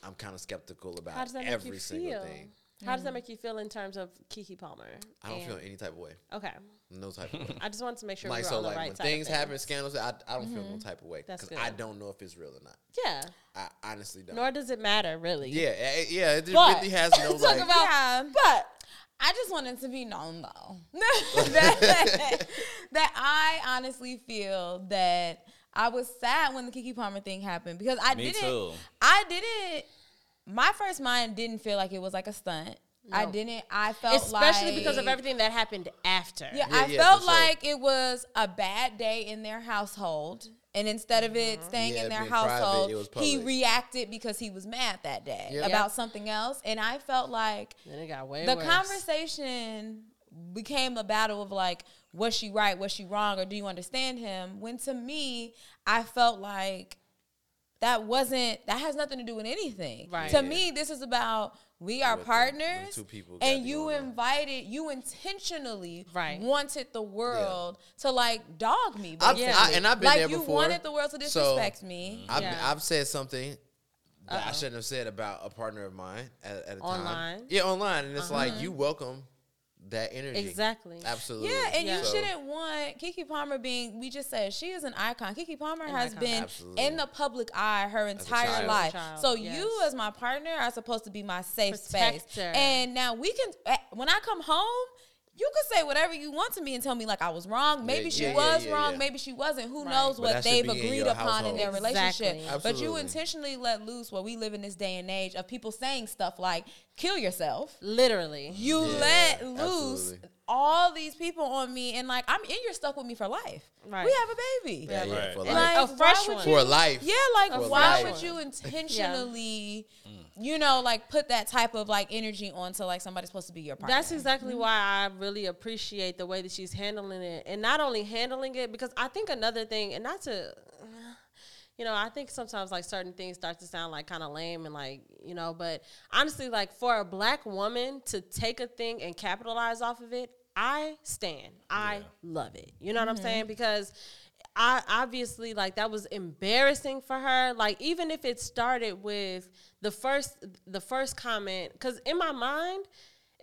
I'm kind of skeptical How about does that make every you single feel? thing. How does that mm. make you feel in terms of Keke Palmer? I don't feel any type of way. Okay, No type of way. I just wanted to make sure like we were so, on the like right when side. of things happen, scandals, I, I don't feel no mm-hmm. type of way That's because I don't know if it's real or not. Yeah, I honestly don't. nor does it matter really. yeah, eh, eh yeah, it But- really has no *laughs* Talk like. about- yeah. but I just wanted to be known though *laughs* *laughs* that, that I honestly feel that I was sad when the Keke Palmer thing happened because I Me didn't. too. I didn't. My first mind didn't feel like it was like a stunt. I didn't. I felt especially because of everything that happened after. Yeah, Yeah, I yeah, felt for sure. like it was a bad day in their household. And instead of it mm-hmm. staying Yeah, in their being private, household, he reacted because he was mad that day Yeah. about Yep. something else. And I felt like Then it got way the worse. conversation became a battle of like, was she right? Was she wrong? Or do you understand him? When to me, I felt like that wasn't that has nothing to do with anything. Right. To Yeah. me, this is about we are When- when partners, two people and you invited, you intentionally Right. wanted the world to like dog me. I've, basically. I, and I've been like there you before. wanted the world to So, disrespect me. I've, Yeah. I've said something that I shouldn't have said about a partner of mine at, at a time. Online? Yeah, online, and it's uh-huh. like you welcome that energy. Exactly. Absolutely. Yeah, and Yeah. you So- shouldn't want Keke Palmer being. We just said she is an icon. Keke Palmer has icon. been Absolutely. in the public eye her entire life. So yes. you, as my partner, are supposed to be my safe Protector. space. And now we can. eh, When I come home. You could say whatever you want to me and tell me like I was wrong. Maybe she yeah, was yeah, wrong. yeah. Maybe she wasn't. Who Right. knows But what they've be in agreed your upon in their household. relationship. Exactly. But you intentionally let loose where we live in this day and age of people saying stuff like "kill yourself." Literally. you Yeah, let loose absolutely. All these people on me and like I'm in you're stuck with me for life. Right. We have a baby. Yeah, yeah, Right. for And, life. like, A fresh why one. you- for life. Yeah, like A why fresh would you one. intentionally you know, like put that type of like energy onto like somebody's supposed to be your partner. That's exactly why I really appreciate the way that she's handling it, and not only handling it because I think another thing, and not to, you know, I think sometimes like certain things start to sound like kind of lame and like you know, but honestly, like for a black woman to take a thing and capitalize off of it, I stand, I Yeah. love it. You know what I'm mm-hmm. saying? Because I obviously like that was embarrassing for her. Like even if it started with the first the first comment, because in my mind,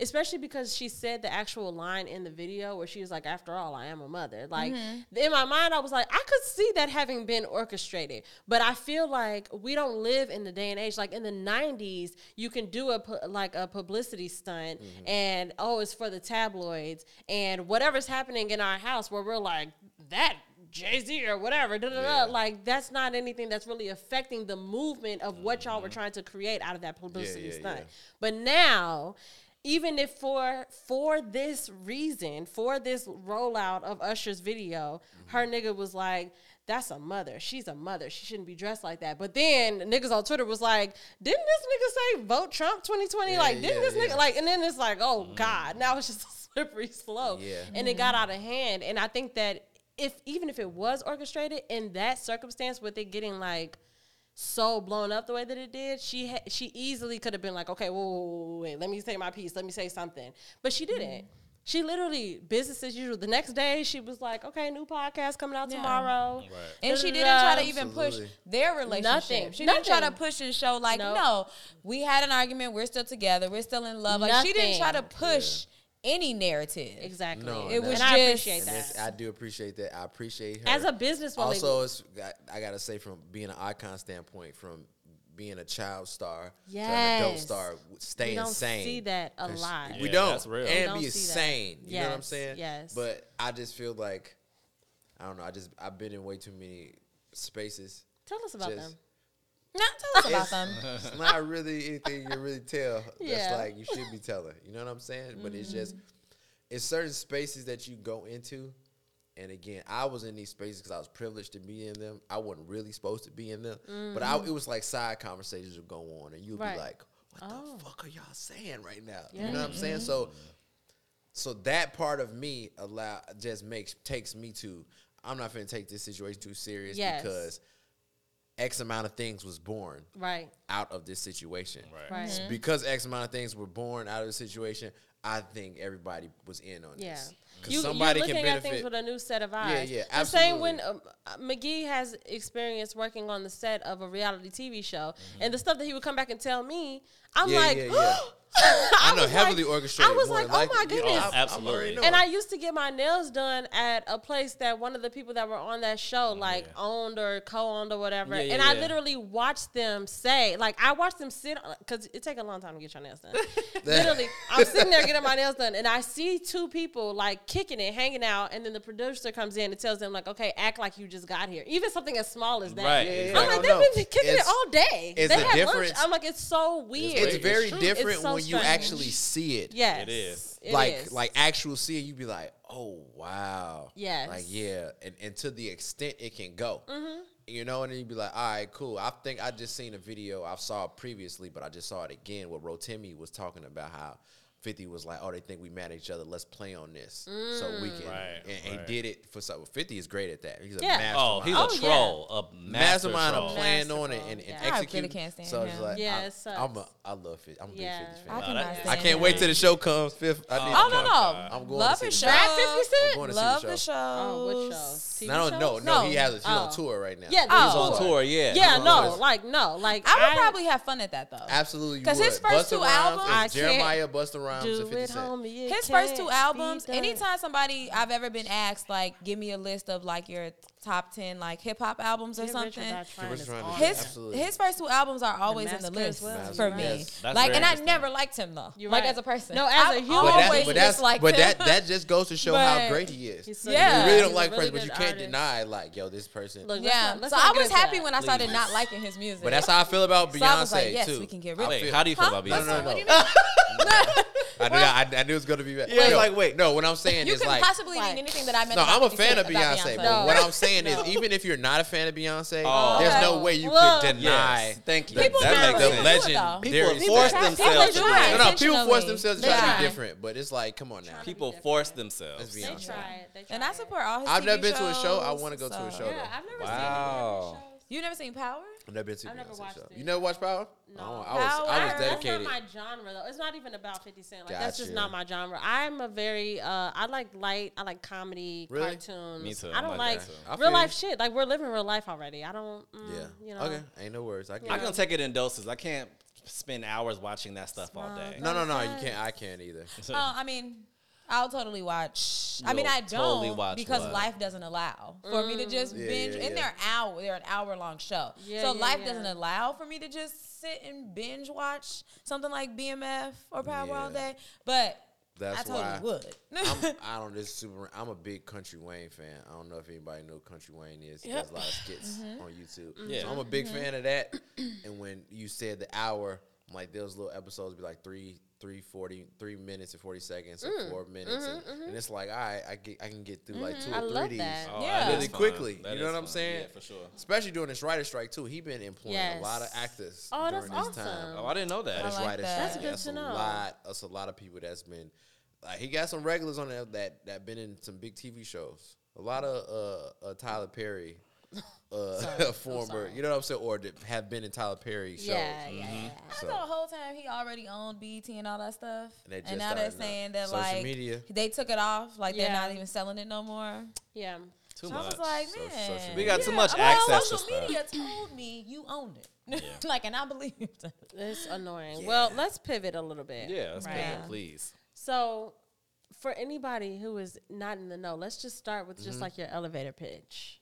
especially because she said the actual line in the video where she was like, "After all, I am a mother." Like mm-hmm. in my mind, I was like, I could see that having been orchestrated, but I feel like we don't live in the day and age. Like in the '90s, you can do a like a publicity stunt, mm-hmm. and oh, it's for the tabloids, and whatever's happening in our house, where we're like that. Jay Z or whatever, da, da, Yeah. da. like that's not anything that's really affecting the movement of what y'all were mm-hmm. trying to create out of that publicity yeah, stunt. yeah. But now, even if for for this reason, for this rollout of Usher's video, mm-hmm. her nigga was like, "That's a mother. She's a mother. She shouldn't be dressed like that." But then niggas on Twitter was like, "Didn't this nigga say vote Trump 2020? Yeah, like, didn't yeah, this yeah. nigga like?" And then it's like, "Oh mm. God!" Now it's just *laughs* a slippery slope, Yeah. and it mm-hmm. got out of hand. And I think that if even if it was orchestrated in that circumstance, with it getting like so blown up the way that it did, she ha- she easily could have been like, okay, whoa, whoa, whoa, wait, let me say my piece, let me say something, but she didn't. Mm. She literally business as usual. The next day, she was like, okay, new podcast coming out Yeah. tomorrow. Right. And she didn't try to even push their relationship. Nothing. She didn't try to push and show like, Nope. no, we had an argument. We're still together. We're still in love. Like she didn't try to Nothing. push any narrative. Exactly. No, It was and I just- appreciate that. I do appreciate that. I appreciate her. As a businesswoman, also, it's I gotta say from being an icon standpoint, from being a child star to an adult Yes. star, staying don't sane. see that a lot. We don't. that's real. We And don't be see that. sane. You know what I'm saying? yes. But I just feel like I don't know. I just I've been in way too many spaces. tell us about just- them. Not tell us about them. *laughs* it's not really anything you can really tell. Yeah. That's like you should be telling. You know what I'm saying? But it's just mm-hmm. it's certain spaces that you go into. And again, I was in these spaces because I was privileged to be in them. I wasn't really supposed to be in them, but I, mm-hmm. it was like side conversations would go on, and you'd Right. be like, "What Oh. the fuck are y'all saying right now?" Yeah. You know what I'm saying? So, so that part of me allow just makes takes me to I'm not to take this situation too serious Yes. because X amount of things was born Right. out of this situation. Right. Right. S- Because X amount of things were born out of the situation, I think everybody was in on this. Yeah. this. 'Cause You, somebody you're can looking at things with a new set of eyes. yeah, yeah, absolutely. The same when um, uh, McGee has experience working on the set of a reality TV show, and the stuff that he would come back and tell me, I'm Mm-hmm. Yeah, like, yeah, yeah. *gasps* *laughs* I, I know heavily like, orchestrated. I was more like, than oh my likely. goodness. Oh, absolutely. already. And I used to get my nails done at a place that one of the people that were on that show like yeah. owned or co-owned or whatever. Yeah, yeah, and I literally watched them say, like, I watched them sit because it take a long time to get your nails done. *laughs* literally, I'm sitting there getting my nails done, and I see two people like kicking it, hanging out, and then the producer comes in and tells them like, okay, act like you just got here. Even something as small as that. Right. Yeah, yeah, I'm yeah. like, they've know. been kicking it all day. they had lunch. I'm like, it's so weird. It's It's very true. different It's so when you strange. actually see it. Yes, It is. It like is. like actual seeing, it, you be like, oh wow. Yes. Like yeah, and, and to the extent it can go. Mm-hmm. You know, and then you'd be like, all right, cool. I think I just seen a video I saw previously, but I just saw it again where Rotimi was talking about how 50 was like, oh, they think we mad at each other. Let's play on this. So we mm. can. Right, and, and right. he did it for so 50 is great at that. He's a Yeah. Oh, mastermind. he's Oh, a yeah. troll, a mastermind troll. of playing on it and, and yeah. I really executing. can't stand so it's him. like, Yeah, I, it sucks. I'm a, I love it. I'm a big Yeah. 50 I fan. cannot that- stand I can't him. wait till the show comes. Fifth. I need Oh to no come. no! I'm going Love to the see show. the Brad 50 Cent? I'm going to see Love the the show. show. Oh, what show? TV No, show? no, no, No. He has. He's Oh. on tour right now. Yeah, Oh. He's on tour, yeah. Yeah, Oh, no, like no, like I would probably have fun at that though. Absolutely, because his first two albums- is I can't Jeremiah Busta Rhymes do and 50 it, homie. It His first two albums. Anytime somebody I've ever been asked, like, give me a list of like your top ten like hip hop albums or Get something. Die Trying Rich is or Die on Trying. His his first two albums are always in the list well. for You're me. right. That's Like, and I never liked him though. You're like right. as a person. No, as a I've human. But, always that's, but, that's, but him. that that just goes to show how great he is. He's so Yeah. You really don't like a person, but you can't artist. deny like, yo, this person. Look, let's yeah, not- let's so I was happy that. when I started Please. not liking his music. But that's how I feel about Beyonce So I was like, yes, too. we can get I rid of Wait, how do you feel about No, Beyonce? *laughs* no, no. What do you mean? I knew I, I knew it was gonna be bad. Yeah, it's no, like, wait. no. What I'm saying you is like, possibly mean anything that I meant. no, I'm a fan of about Beyonce. But No. what I'm *laughs* saying No. is, even if you're not a fan of Beyonce, Oh. there's no way you Well, could deny. Yes, thank you. the- People that try makes the sense. legend. though. People force themselves to try. No, no, people force themselves to They try to be different, but it's like, come on now. People force themselves. Let's They honest. tried. They And I support all his I've TV never been to a show. I wanna go to a show. Yeah, I've never seen any of. You never seen Power? I've never been to a I've never Beyonce watched show. it. You never watched Power? No. I, was, I was Power. dedicated. That's not my genre though. It's not even about Fifty Cent. Like that's just Gotcha. not my genre. I'm a very uh I like light. I like comedy, Really? cartoons. Me too. I I'm don't like like that too. I feel real life shit. Like we're living real life already. I don't. Mm, Yeah. You know. Okay. Ain't no words. I get Yeah. I can take it in doses. I can't spend hours watching that stuff all day. No, no, no. You can't. I can't either. *laughs* Oh, I mean, I'll totally watch. I mean, You'll I don't totally watch because what? life doesn't allow for me to just Yeah, binge. yeah, And yeah. they're hour, they're an hour long show, Yeah, so yeah, life yeah. doesn't allow for me to just sit and binge watch something like BMF or Power all day. But That's I totally why. would. I'm, *laughs* I don't. This is super. I'm a big Country Wayne fan. I don't know if anybody know Country Wayne is. He Yep. does a lot of skits Mm-hmm. on YouTube. Yeah. So I'm a big fan of that. and when you said the hour, I'm like those little episodes be like three, three forty, three minutes and forty seconds, or four minutes, and, and it's like, all right, I get, I can get through like two I or three love of these. Oh, Yeah. Really quickly. That You know is what I'm fun. saying? Yeah, for sure. Especially during this writer strike too. He been employing a lot of actors Oh, during that's this time. Oh, I didn't know that. I This like writer that. strike. That's good That's to a know. lot. That's a lot of people that's been. Like he got some regulars on there that that been in some big TV shows. A lot of uh, uh Tyler Perry, uh, *laughs* *laughs* former, you know what I'm saying, or that have been in Tyler Perry shows. Yeah, yeah, yeah. I So- thought the whole time he already owned BET and all that stuff. And they And, now they're saying that Social like media. they took it off, like they're not even selling it no more. Yeah. Too So much. I was like, So- man, social We got media. too much well, access to Social stuff. media told me you owned it, Yeah. *laughs* like, and I believed it. It's annoying. Well, let's pivot a little bit. yeah, that's right? good. Please. So, for anybody who is not in the know, let's just start with Mm-hmm. just like your elevator pitch.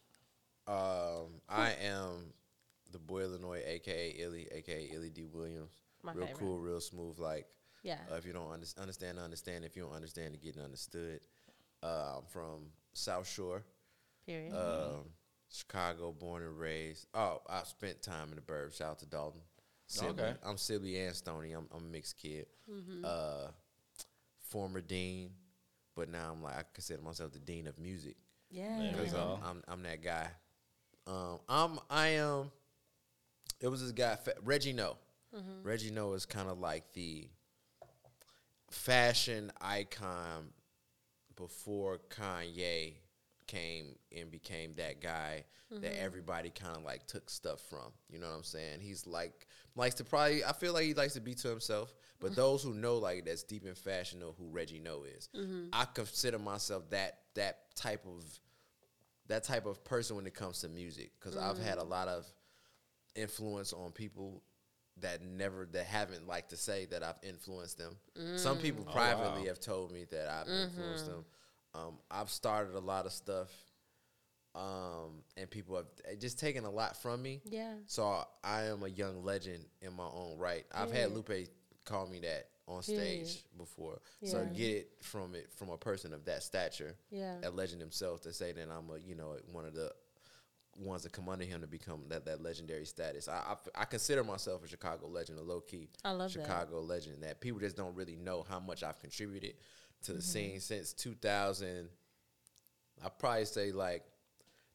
Um, I am the boy Illinois, aka Illi, aka Illi D Williams. My real favorite. cool, real smooth. Like Yeah. uh, if you don't under- understand, understand. If you don't understand, to get understood. Uh, I'm from South Shore. Period. Um, Chicago, born and raised. Oh, I spent time in the burbs. Shout out to Dolton. Sibley. Okay. I'm Sibley and Stony. I'm, I'm a mixed kid. Mm-hmm. Uh, former dean, but now I'm like I consider myself the dean of music yeah. Because. I'm, I'm I'm that guy. Um, I'm I am. It was this guy Reggie No. Mm-hmm. Reggie No is kind of like the fashion icon before Kanye came and became that guy Mm-hmm. that everybody kind of like took stuff from. You know what I'm saying? He's like likes to probably. I feel like he likes to be to himself. But Mm-hmm. those who know like that's deep in fashion know who Reggie No is. Mm-hmm. I consider myself that that type of that type of person when it comes to music because I've had a Mm. lot of influence on people that never that haven't liked to say that I've influenced them. Some people Mm. Oh, privately wow. have told me that I've influenced Mm-hmm. them. Um, I've started a lot of stuff, um, and people have uh, just taken a lot from me. Yeah. So I am a young legend in my own right. I've had Lupe call me that on stage before. So Yeah. get it from it from a person of that stature Yeah. a legend himself to say that I'm a you know one of the ones that come under him to become that, that legendary status. I I consider myself a Chicago legend, a low key I love that. Chicago legend. That people just don't really know how much I've contributed to Mm-hmm. the scene since 2000. I probably say like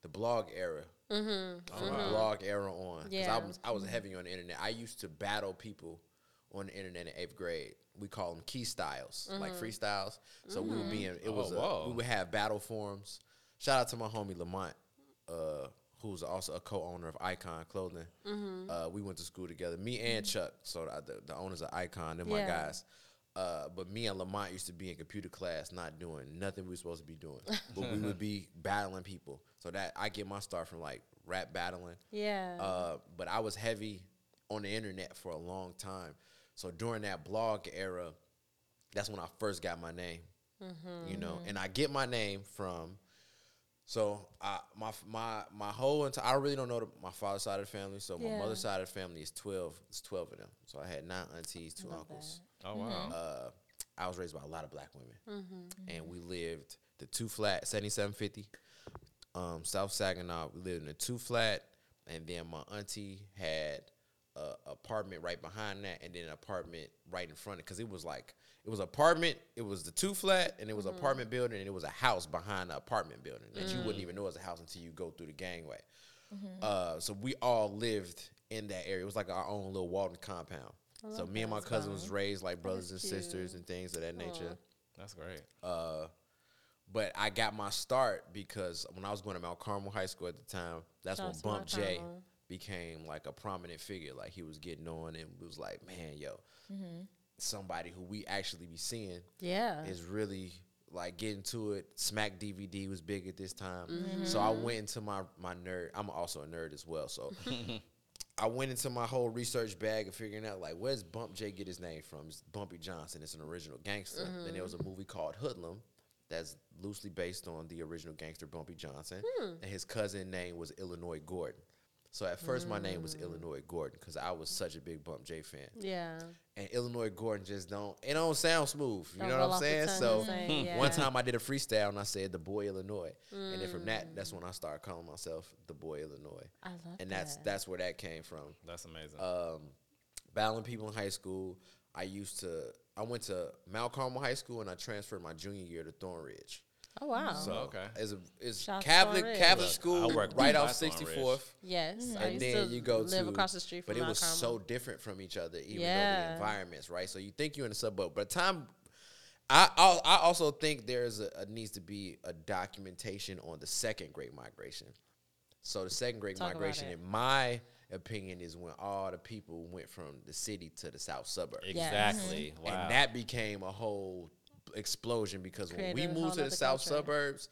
the blog era. Mm-hmm. From the blog era on, because I was I was heavy on the internet. I used to battle people on the internet in eighth grade. We call them key styles, like Mm-hmm. freestyles. So we would be in. It Oh, was a, we would have battle forums. Shout out to my homie Lamont, uh, who's also a co-owner of Icon Clothing. Mm-hmm. Uh, we went to school together. Me and Chuck, so the, the, the owners of Icon, they're my Yeah. guys. Uh, but me and Lamont used to be in computer class, not doing nothing we were supposed to be doing. *laughs* but we would be battling people. So that I get my start from like rap battling. Yeah. Uh, but I was heavy on the internet for a long time. So during that blog era, that's when I first got my name. You know, and I get my name from. So I my my my whole entire I really don't know the, my father's side of the family. So my Yeah. mother's side of the family is twelve. It's twelve of them. So I had nine aunties, two Love uncles. Oh wow. Uh, I was raised by a lot of black women, Mm-hmm. and we lived the two flat seventy seven fifty, um, South Saginaw. We lived in a two flat, and then my auntie had a apartment right behind that, and then an apartment right in front. Of. It because it was like it was apartment, it was the two flat, and it was apartment building, and it was a house behind the apartment building that you wouldn't even know was a house until you go through the gangway. Uh, so we all lived in that area. It was like our own little Walton compound. So me and my cousin was raised like brothers and is sisters and things of that nature. That's great. Uh, but I got my start because when I was going to Mount Carmel High School at the time, that's Shout when out to Bump Mount J Carmel. Became like a prominent figure. Like he was getting on and was like, man, yo, mm-hmm. somebody who we actually be seeing yeah. is really like getting to it. Smack DVD was big at this time, Mm-hmm. so I went into my my nerd. I'm also a nerd as well, so *laughs* I went into my whole research bag of figuring out like where's Bump J get his name from? It's Bumpy Johnson. It's an original gangster. Mm-hmm. Then there was a movie called Hoodlum. That's loosely based on the original gangster Bumpy Johnson, hmm. and his cousin name was Illinois Gordon. So at first, my name was Illinois Gordon because I was such a big Bump J fan yeah. and Illinois Gordon just don't it don't sound smooth. You Don't know what I'm saying? So the yeah. one time I did a freestyle and I said the boy Illinois. And then from that that's when I started calling myself the boy Illinois. I love And that's that. that's where that came from. That's amazing. Um battling people in high school. I used to I went to Mount Carmel High School and I transferred my junior year to Thornridge. Oh wow. So oh. okay. it's a it's Shout Catholic Thornridge. Catholic Look, school I worked right off 64th. yes. I and used then you go live to across the street from but it was Carmel. so different from each other even though the environments right so you think you're in the suburb but time I, I I also think there's a, a needs to be a documentation on the second great migration so the second great Talk migration it. in my opinion is when all the people went from the city to the south suburb exactly. Mm-hmm. Wow. and that became a whole explosion because when we moved to the south culture. suburrbs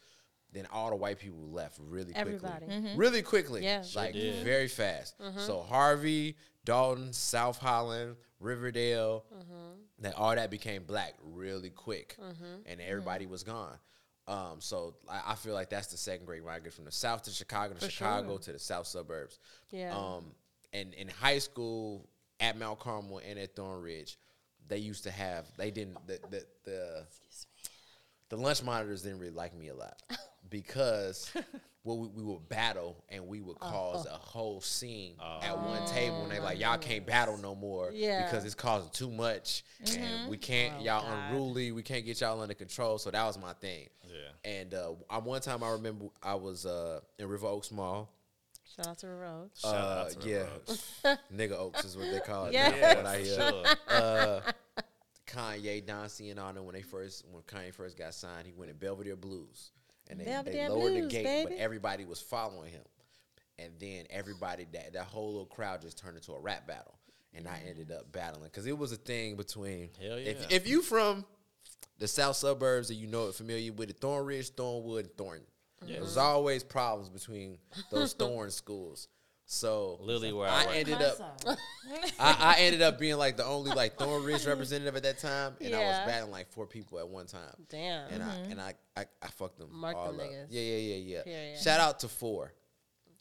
then all the white people left really quickly Everybody. really quickly Yeah. Like did. very fast Mm-hmm. so harvey dolton south holland riverdale Mm-hmm. that all that became black really quick and everybody was gone um, so I, I feel like that's the second great migration from the south to chicago to For chicago sure. to the south suburbs Yeah. um, and in high school at Mount Carmel and at Thornridge, they used to have they didn't the the the, the lunch monitors didn't really like me a lot *laughs* because *laughs* well, we, we would battle and we would cause a whole scene at one table and they like y'all can't battle no more Yeah. because it's causing too much and we can't Oh, y'all God. unruly we can't get y'all under control so that was my thing Yeah. and uh, I, one time I remember I was uh, in River Oaks Mall Shout out to the road. Shout uh, out to yeah, River Oaks. *laughs* nigga Oaks is what they call it. Yeah. now, Yeah, what I hear. sure. Uh, Kanye, Don C, and all them when they first when Kanye first got signed, he went to Belvedere Blues, and they, Velvet they Damn lowered the Blues, gate, but everybody was following him, and then everybody that that whole little crowd just turned into a rap battle, and I ended up battling because it was a thing between. Hell If yeah. if you from the south suburbs and you know it familiar with it, Thornridge, Thornwood, and Thornton. Yes. There's always problems between those *laughs* Thorn schools. So Literally where I I ended up. *laughs* *laughs* I, I ended up being like the only like Thornridge *laughs* representative at that time, and I was Yeah. battling like four people at one time. Damn. And I mm-hmm. and I, I I fucked them Mark all them up. niggas. Yeah, yeah, yeah, yeah. Period. Shout out to four.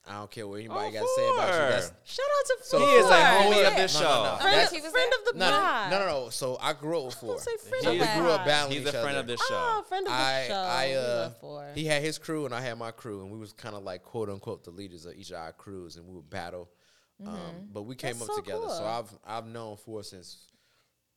I don't care what anybody Oh, got to say about you. That's Shout out to So Four. He is a Four. homie Yeah. of this No, show. no, no. Friend, That's- of, friend of the no, no, pod. no, no, no. So I grew up with four. Don't say friend So of we the grew up pod. battling He's each a friend other. of this show. Oh, friend of the I, show. I, We uh, love Four. he had his crew and I had my crew, and we was kind of like quote unquote the leaders of each of our crews, and we would battle. Um, but we came That's up so together. So. I've I've known Four since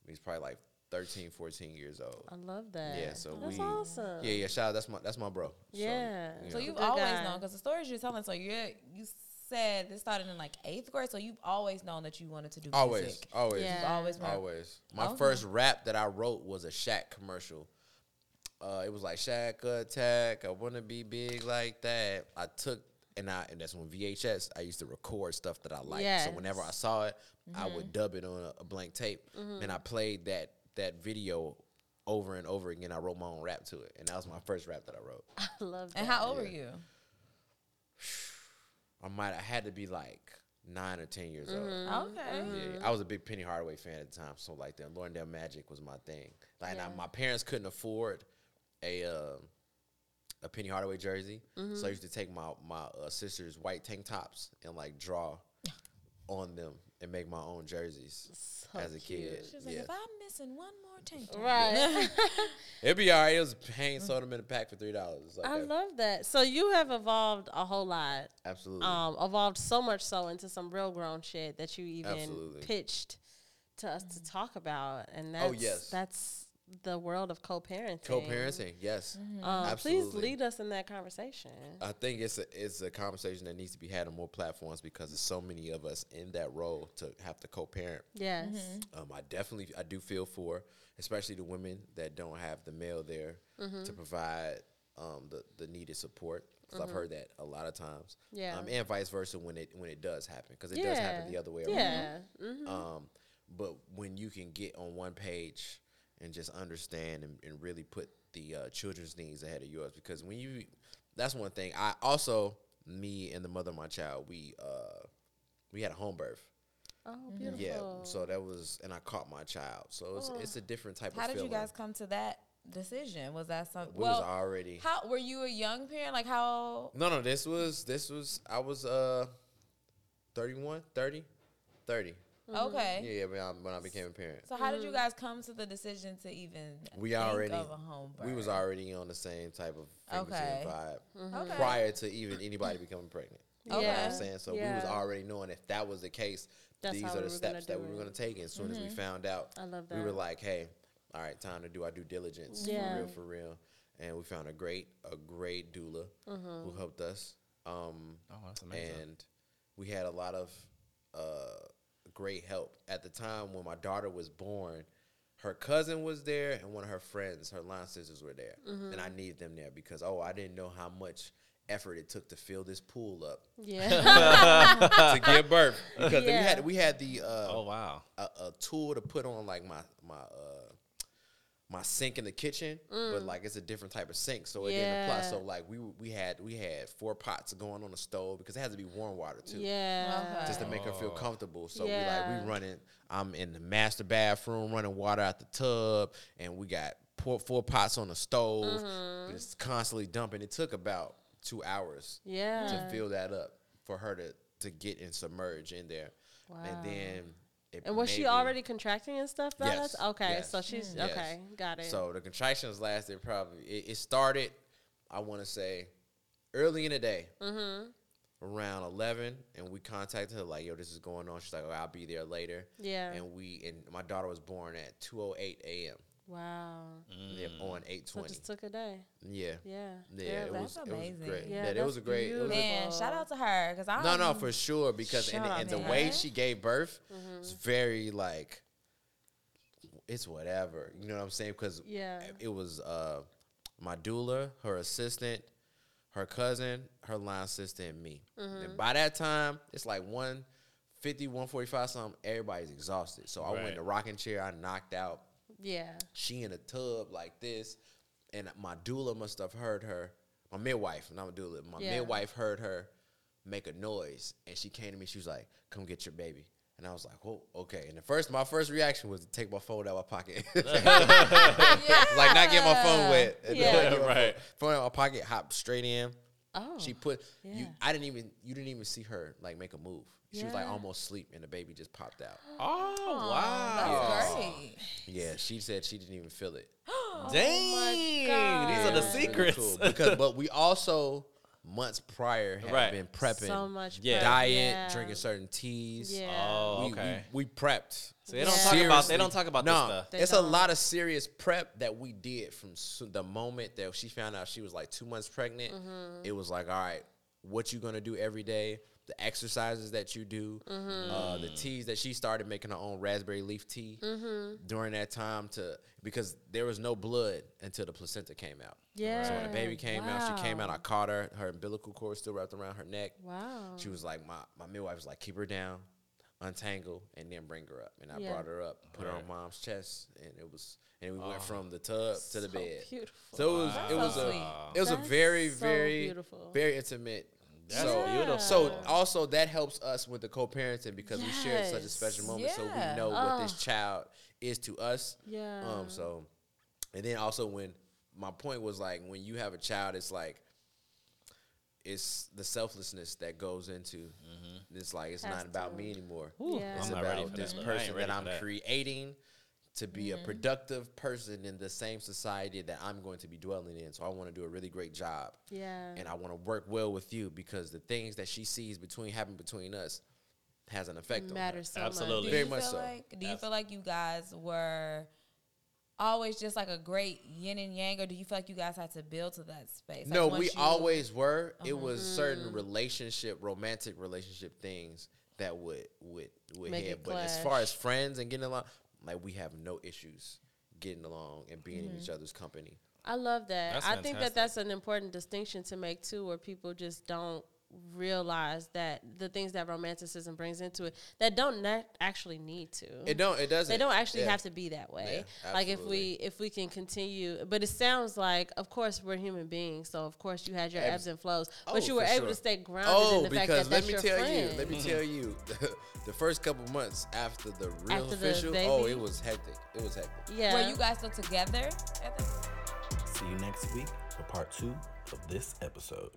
he's probably like 13, 14 years old. I love that. Yeah, so that's we- awesome. Yeah, yeah. Shout out. That's my that's my bro. So, Yeah. you So know. you've Good always guy. known because the stories you're telling. So you you said this started in like eighth grade. So you've always known that you wanted to do always, music. always, Yeah. You've always wanted- always. My Okay. first rap that I wrote was a Shaq commercial. Uh, it was like Shaq attack. I wanna be big like that. I took and I and that's when VHS. I used to record stuff that I liked. So whenever I saw it, I would dub it on a, a blank tape, and I played that that video over and over again. I wrote my own rap to it, and that was my first rap that I wrote. *laughs* I love that. And how old were Yeah. you? *sighs* I might I had to be like nine or ten years old. Okay. Yeah, I was a big Penny Hardaway fan at the time, so like the Orlando Magic was my thing. Like now, Yeah. my parents couldn't afford a uh, a Penny Hardaway jersey, so I used to take my my uh, sister's white tank tops and like draw *laughs* on them and make my own jerseys So as a kid. She was like, Yeah, if I'm missing one more tank top. Right. *laughs* it'd be alright. It was pain sold them in a pack for three dollars. Like I that. love that. So you have evolved a whole lot. absolutely. Um, evolved so much so into some real grown shit that you even Absolutely. pitched to us to talk about, and that's Oh, yes. that's the world of co-parenting. Co-parenting, yes, Um, please lead us in that conversation. I think it's a it's a conversation that needs to be had on more platforms because there's so many of us in that role to have to co-parent. Yes. Um, I definitely I do feel for especially the women that don't have the male there to provide um, the the needed support. Because I've heard that a lot of times. Yeah. Um, and vice versa when it when it does happen because it does happen the other way around. Yeah. hmm Um, but when you can get on one page and just understand and, and really put the uh, children's needs ahead of yours, because when you, that's one thing. I also, me and the mother of my child, we uh, we had a home birth. Oh, beautiful. Yeah, so that was, and I caught my child. So it's, it's a different type of decision. How did feeling. you guys come to that decision? Was that something? we well, was already. how were you a young parent? Like how? No, no, this was this was I was uh 31, 30, 30. Okay. Yeah, yeah, when I, when I became a parent. So how did you guys come to the decision to even We think already- of a home birth? We was already on the same type of Okay. vibe Mm-hmm. okay. prior to even anybody becoming pregnant. You know what Yeah. I'm saying? So we was already knowing if that was the case, That's these how are we the were gonna steps that we were it. going to take. And as soon as we found out, I love that. we were like, hey, all right, time to do our due diligence Yeah. for real, for real. And we found a great, a great doula Mm-hmm. who helped us. Um, Oh, that's amazing. and we had a lot of uh, great help at the time when my daughter was born. Her cousin was there, and one of her friends, her line sisters, were there, Mm-hmm. and I needed them there because oh, I didn't know how much effort it took to fill this pool up Yeah. *laughs* to give birth because we had we had the uh, oh wow. a, a tool to put on like my my uh my sink in the kitchen, but like it's a different type of sink, so it didn't apply. Mm. So like we we had we had four pots going on the stove because it has to be warm water too yeah. Okay. just to make her feel Oh. comfortable. So we like we running. I'm in the master bathroom running water out the tub, and we got pour, four pots on the stove. Mm-hmm. Just constantly dumping. It took about two hours Yeah. to fill that up for her to to get and submerge in there, Wow. and then. And was she already contracting and stuff? Yes, Okay, yes, so she's yes. okay. Got it. So the contractions lasted probably. It, it started, I want to say, early in the day, mm-hmm. around eleven, and we contacted her like, "Yo, this is going on." She's like, "Oh, I'll be there later." Yeah. And we and my daughter was born at two oh eight a.m. wow. Yeah, on eight So it just took a day. Yeah, Yeah. yeah, it that's was it was amazing. great. Yeah, Yeah, it was a great. It was a, Man, shout out to her because I no, no, for sure because and, Shout and the way she gave birth Mm-hmm. was very like it's whatever. You know what I'm saying? Because Yeah. it was uh my doula, her assistant, her cousin, her line sister, and me. Mm-hmm. And by that time, it's like 150, 145 something. Everybody's exhausted. So I went in the rocking chair. I knocked out. Yeah. She in a tub like this, and my doula must have heard her. My midwife, not a doula. My Yeah. midwife heard her make a noise, and she came to me. She was like, "Come get your baby." And I was like, "Whoa, okay." And the first, my first reaction was to take my phone out of my pocket, *laughs* *laughs* like not get my phone wet. And then, Yeah. like, Right. Phone out of my pocket, hop straight in. Oh. She put you. I didn't even. You didn't even see her like make a move. She was like almost asleep, and the baby just popped out. *gasps* Oh That's wow! great. Yeah, she said she didn't even feel it. *gasps* Dang, God. these are the it was really secrets. cool. because but we also months prior had Right. been prepping so much. Yeah. prep, diet, yeah. drinking certain teas. Yeah. Oh, okay. we, we prepped. So they don't Yeah. talk about they don't talk about no, this stuff. It's don't. a lot of serious prep that we did from s- the moment that she found out she was like two months pregnant. Mm-hmm. It was like, all right, what you gonna do every day? The exercises that you do, Mm-hmm. uh, the teas that she started making her own raspberry leaf tea Mm-hmm. during that time to because there was no blood until the placenta came out. Yeah. So when the baby came out, she came out. I caught her. Her umbilical cord still wrapped around her neck. Wow. She was like, my, my midwife was like, keep her down, untangle, and then bring her up. And I Yeah. brought her up, put her on mom's chest, and it was, and we went from the tub to the So bed. Beautiful. So it was, That's it was so a, sweet. it was a very, so very, beautiful. very intimate. That's so, beautiful. so also that helps us with the co-parenting because we shared such a special moment, so we know what this child is to us. Yeah. Um. So, and then also when my point was like when you have a child, it's like it's the selflessness that goes into. It's like it's Has not about me anymore. Yeah. It's I'm about this that. Person ready that I'm that. creating to be a productive person in the same society that I'm going to be dwelling in. So I want to do a really great job yeah. and I want to work well with you because the things that she sees between happen between us has an effect on matters so Absolutely. Do Very you much feel so. Like, do you Abs- feel like you guys were always just like a great yin and yang, or do you feel like you guys had to build to that space? on Like. No, we you- always were. It was Mm-hmm. certain relationship, romantic relationship things that would would would Make hit. But as far as friends and getting along, like we have no issues getting along and being Mm-hmm. in each other's company. I love that. That's I think that that's an important distinction to make too, where people just don't realize that the things that romanticism brings into it that don't not actually need to. It don't. It doesn't. they don't actually yeah. have to be that way. Yeah, like if we if we can continue, but it sounds like, of course, we're human beings, so of course you had your Abs- ebbs and flows, Oh, but you were able sure. to stay grounded Oh, in the fact because that that's let me your tell friend. you, let me tell you, *laughs* the first couple months after the real After the official, oh, it was hectic. It was hectic. yeah. Were you guys still together? At the- See you next week for part two of this episode.